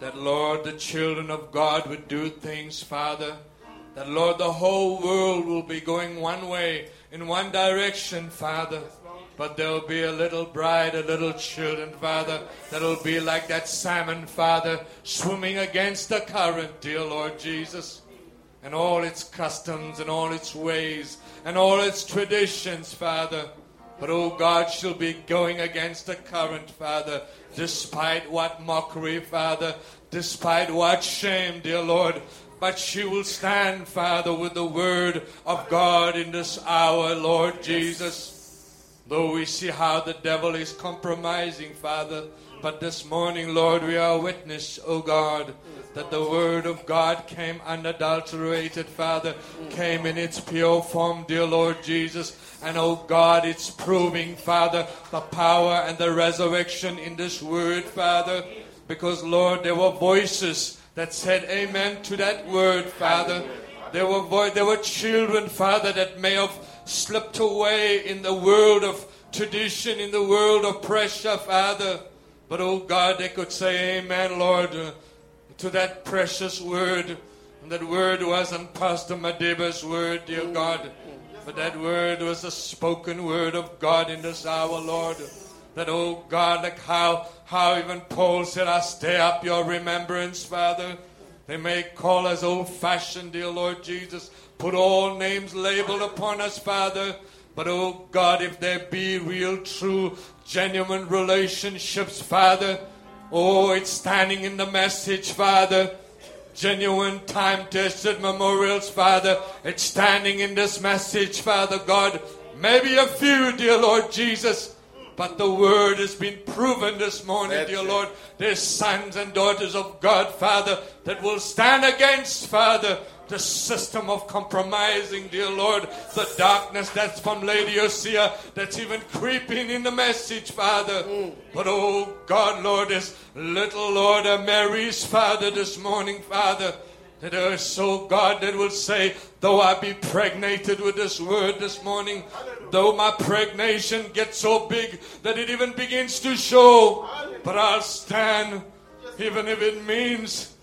That, Lord, the children of God would do things, Father. That, Lord, the whole world will be going one way, in one direction, Father. But there'll be a little bride, a little children, Father, that'll be like that salmon, Father, swimming against the current, dear Lord Jesus. And all its customs and all its ways and all its traditions, Father. But oh God, she'll be going against the current, Father, despite what mockery, Father, despite what shame, dear Lord. But she will stand, Father, with the word of God in this hour, Lord Jesus. Though we see how the devil is compromising, Father, but this morning, Lord, we are witness, O God, that the word of God came unadulterated, Father, came in its pure form, dear Lord Jesus. And oh God, it's proving, Father, the power and the resurrection in this word, Father. Because, Lord, there were voices that said amen to that word, Father. There were, vo- there were children, Father, that may have slipped away in the world of tradition, in the world of pressure, Father. But oh God, they could say amen, Lord, uh, to that precious word. And that word wasn't Pastor Madiba's word, dear mm. God. But that word was the spoken word of God in this hour, Lord. That, oh God, like how, how even Paul said, I stay up your remembrance, Father. They may call us old fashioned, dear Lord Jesus. Put all names labeled upon us, Father. But oh God, if there be real, true, genuine relationships, Father, oh, it's standing in the message, Father. Genuine time tested memorials, Father. It's standing in this message, Father God. Maybe a few, dear Lord Jesus. But the word has been proven this morning, That's dear it. Lord. There's sons and daughters of God, Father, that will stand against, Father, the system of compromising, dear Lord. The darkness that's from Laodicea that's even creeping in the message, Father. Mm. But oh God, Lord, this little Lord of Mary's Father this morning, Father. That there is so God that will say, though I be pregnated with this word this morning, though my pregnation gets so big that it even begins to show, but I'll stand, even if it means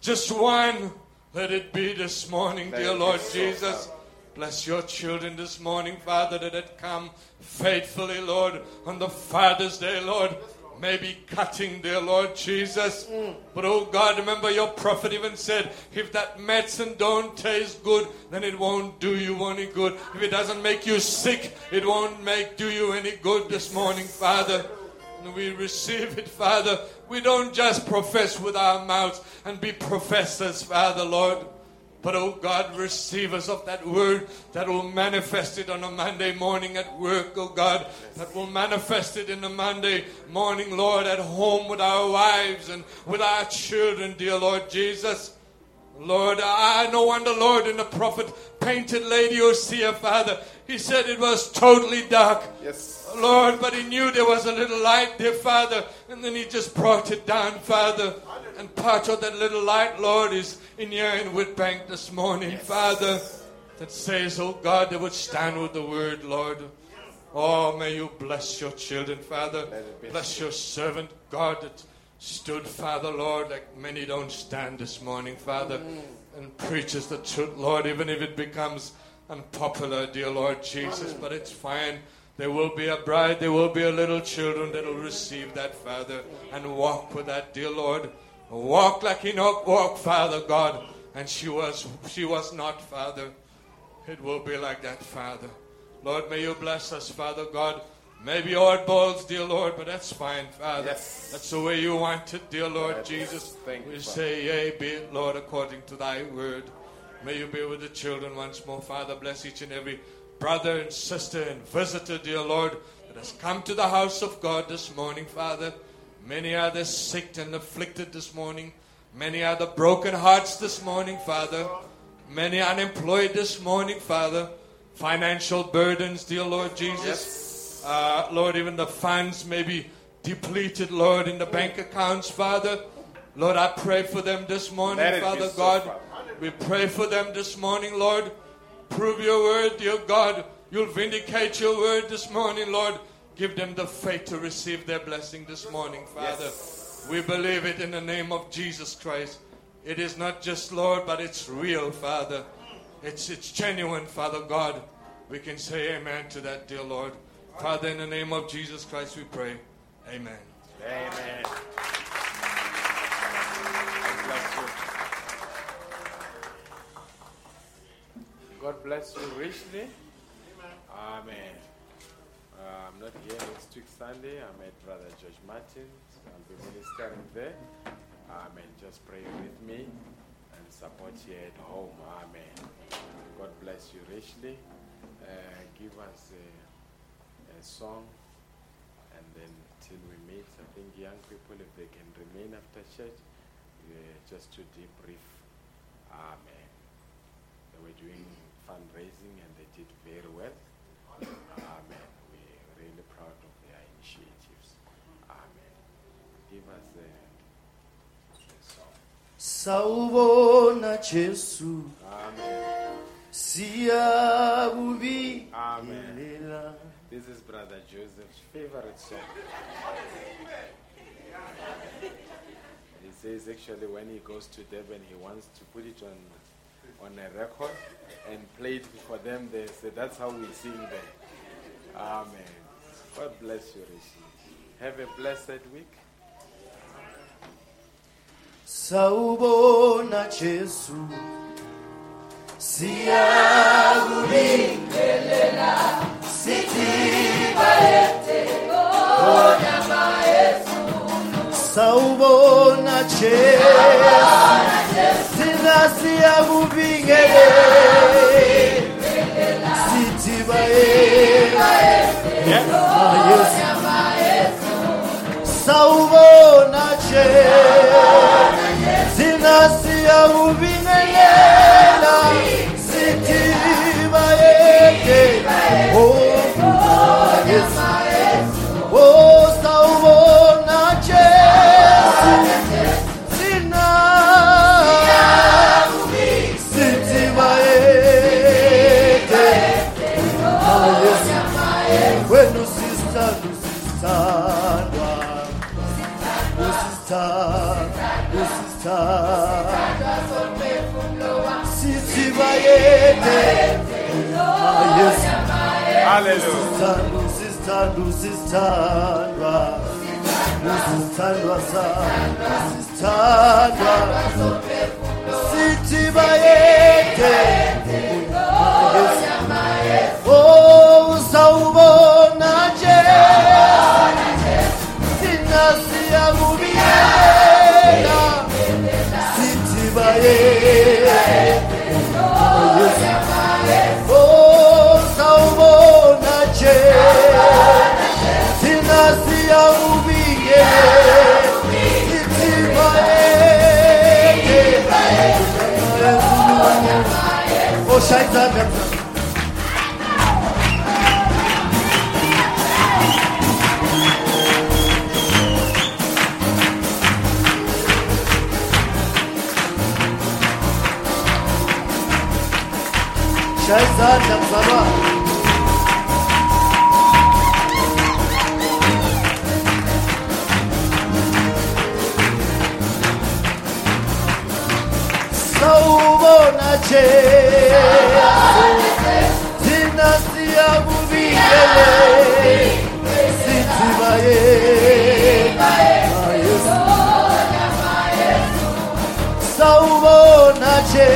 just one. Let it be this morning, dear Lord Jesus. Bless your children this morning, Father, that had come faithfully, Lord, on the Father's Day, Lord. Maybe cutting, dear Lord Jesus. Mm. But oh God, remember your prophet even said, if that medicine don't taste good, then it won't do you any good. If it doesn't make you sick, it won't make do you any good this morning, Father. And we receive it, Father. We don't just profess with our mouths and be professors, Father, Lord. But oh God, receive us of that word that will manifest it on a Monday morning at work, oh God, that will manifest it in the Monday morning, Lord, at home with our wives and with our children, dear Lord Jesus. Lord, I no wonder, Lord, in the prophet painted lady Laodicea, Father, he said it was totally dark. Yes. Lord, but he knew there was a little light there, Father, and then he just brought it down, Father. And part of that little light, Lord, is in here in Witbank this morning, Father, that says, oh God, they would stand with the word, Lord. Oh, may you bless your children, Father. Bless your servant, God, that stood, Father, Lord, like many don't stand this morning, Father, and preaches the truth, Lord, even if it becomes unpopular, dear Lord Jesus, but it's fine. There will be a bride, there will be a little children that will receive that, Father, and walk with that, dear Lord. Walk like Enoch walked, Father God. And she was she was not, Father. It will be like that, Father. Lord, may you bless us, Father God. Maybe oddballs, dear Lord, but that's fine, Father. Yes. That's the way you want it, dear Lord Yes. Jesus. Thank we you, say, Yea, be it, Lord, according to thy word. May you be with the children once more, Father. Bless each and every brother and sister and visitor, dear Lord, that has come to the house of God this morning, Father. Many are the sick and afflicted this morning. Many are the broken hearts this morning, Father. Many unemployed this morning, Father. Financial burdens, dear Lord Jesus. Uh, Lord, even the funds may be depleted, Lord, in the bank accounts, Father. Lord, I pray for them this morning, Let Father so, God. We pray for them this morning, Lord. Prove your word, dear God. You'll vindicate your word this morning, Lord. Give them the faith to receive their blessing this morning, Father. We believe it in the name of Jesus Christ. It is not just Lord, but it's real, Father. It's it's genuine, Father God. We can say amen to that, dear Lord. Father, in the name of Jesus Christ, we pray. Amen. Amen. God bless you. God bless you richly. Amen. Uh, I'm not here next week Sunday. I'm at Brother George Martin's. I'll be ministering there. Amen. Just pray with me and support here at home. Amen. God bless you richly. Uh, give us a, a song and then till we meet. I think young people, if they can remain after church, uh, just to debrief. Amen. They were doing fundraising and they did very well. Amen. We're really proud of their initiatives. Amen. Give us a, a song. Jesu Amen. siyakubingelela This is Brother Joseph's favorite song. He says actually when he goes to Devon, he wants to put it on on a record and play it for them. They say that's how we sing there. Amen. God bless you, Rishi. Have a blessed week. Sawubona Jesu. Siyakubingelela sithi bayete bona Yesu. Sawubona Jesu. Sina siyakubingelela sithi bayete Yesu Sawubona Jesu Sina siyakubingelela Yes. Hallelujah. Lusithandwa, lusithandwa, lusithandwa, lusithandwa, sithi bayethe. Oh, uzawubona nje, thina siyakubiyela, sithi bayethe. şeytan Şehzadem sabah no hubo noche. Dinastia Mubigele, Sitibaye, Mayesu, Saubo noche.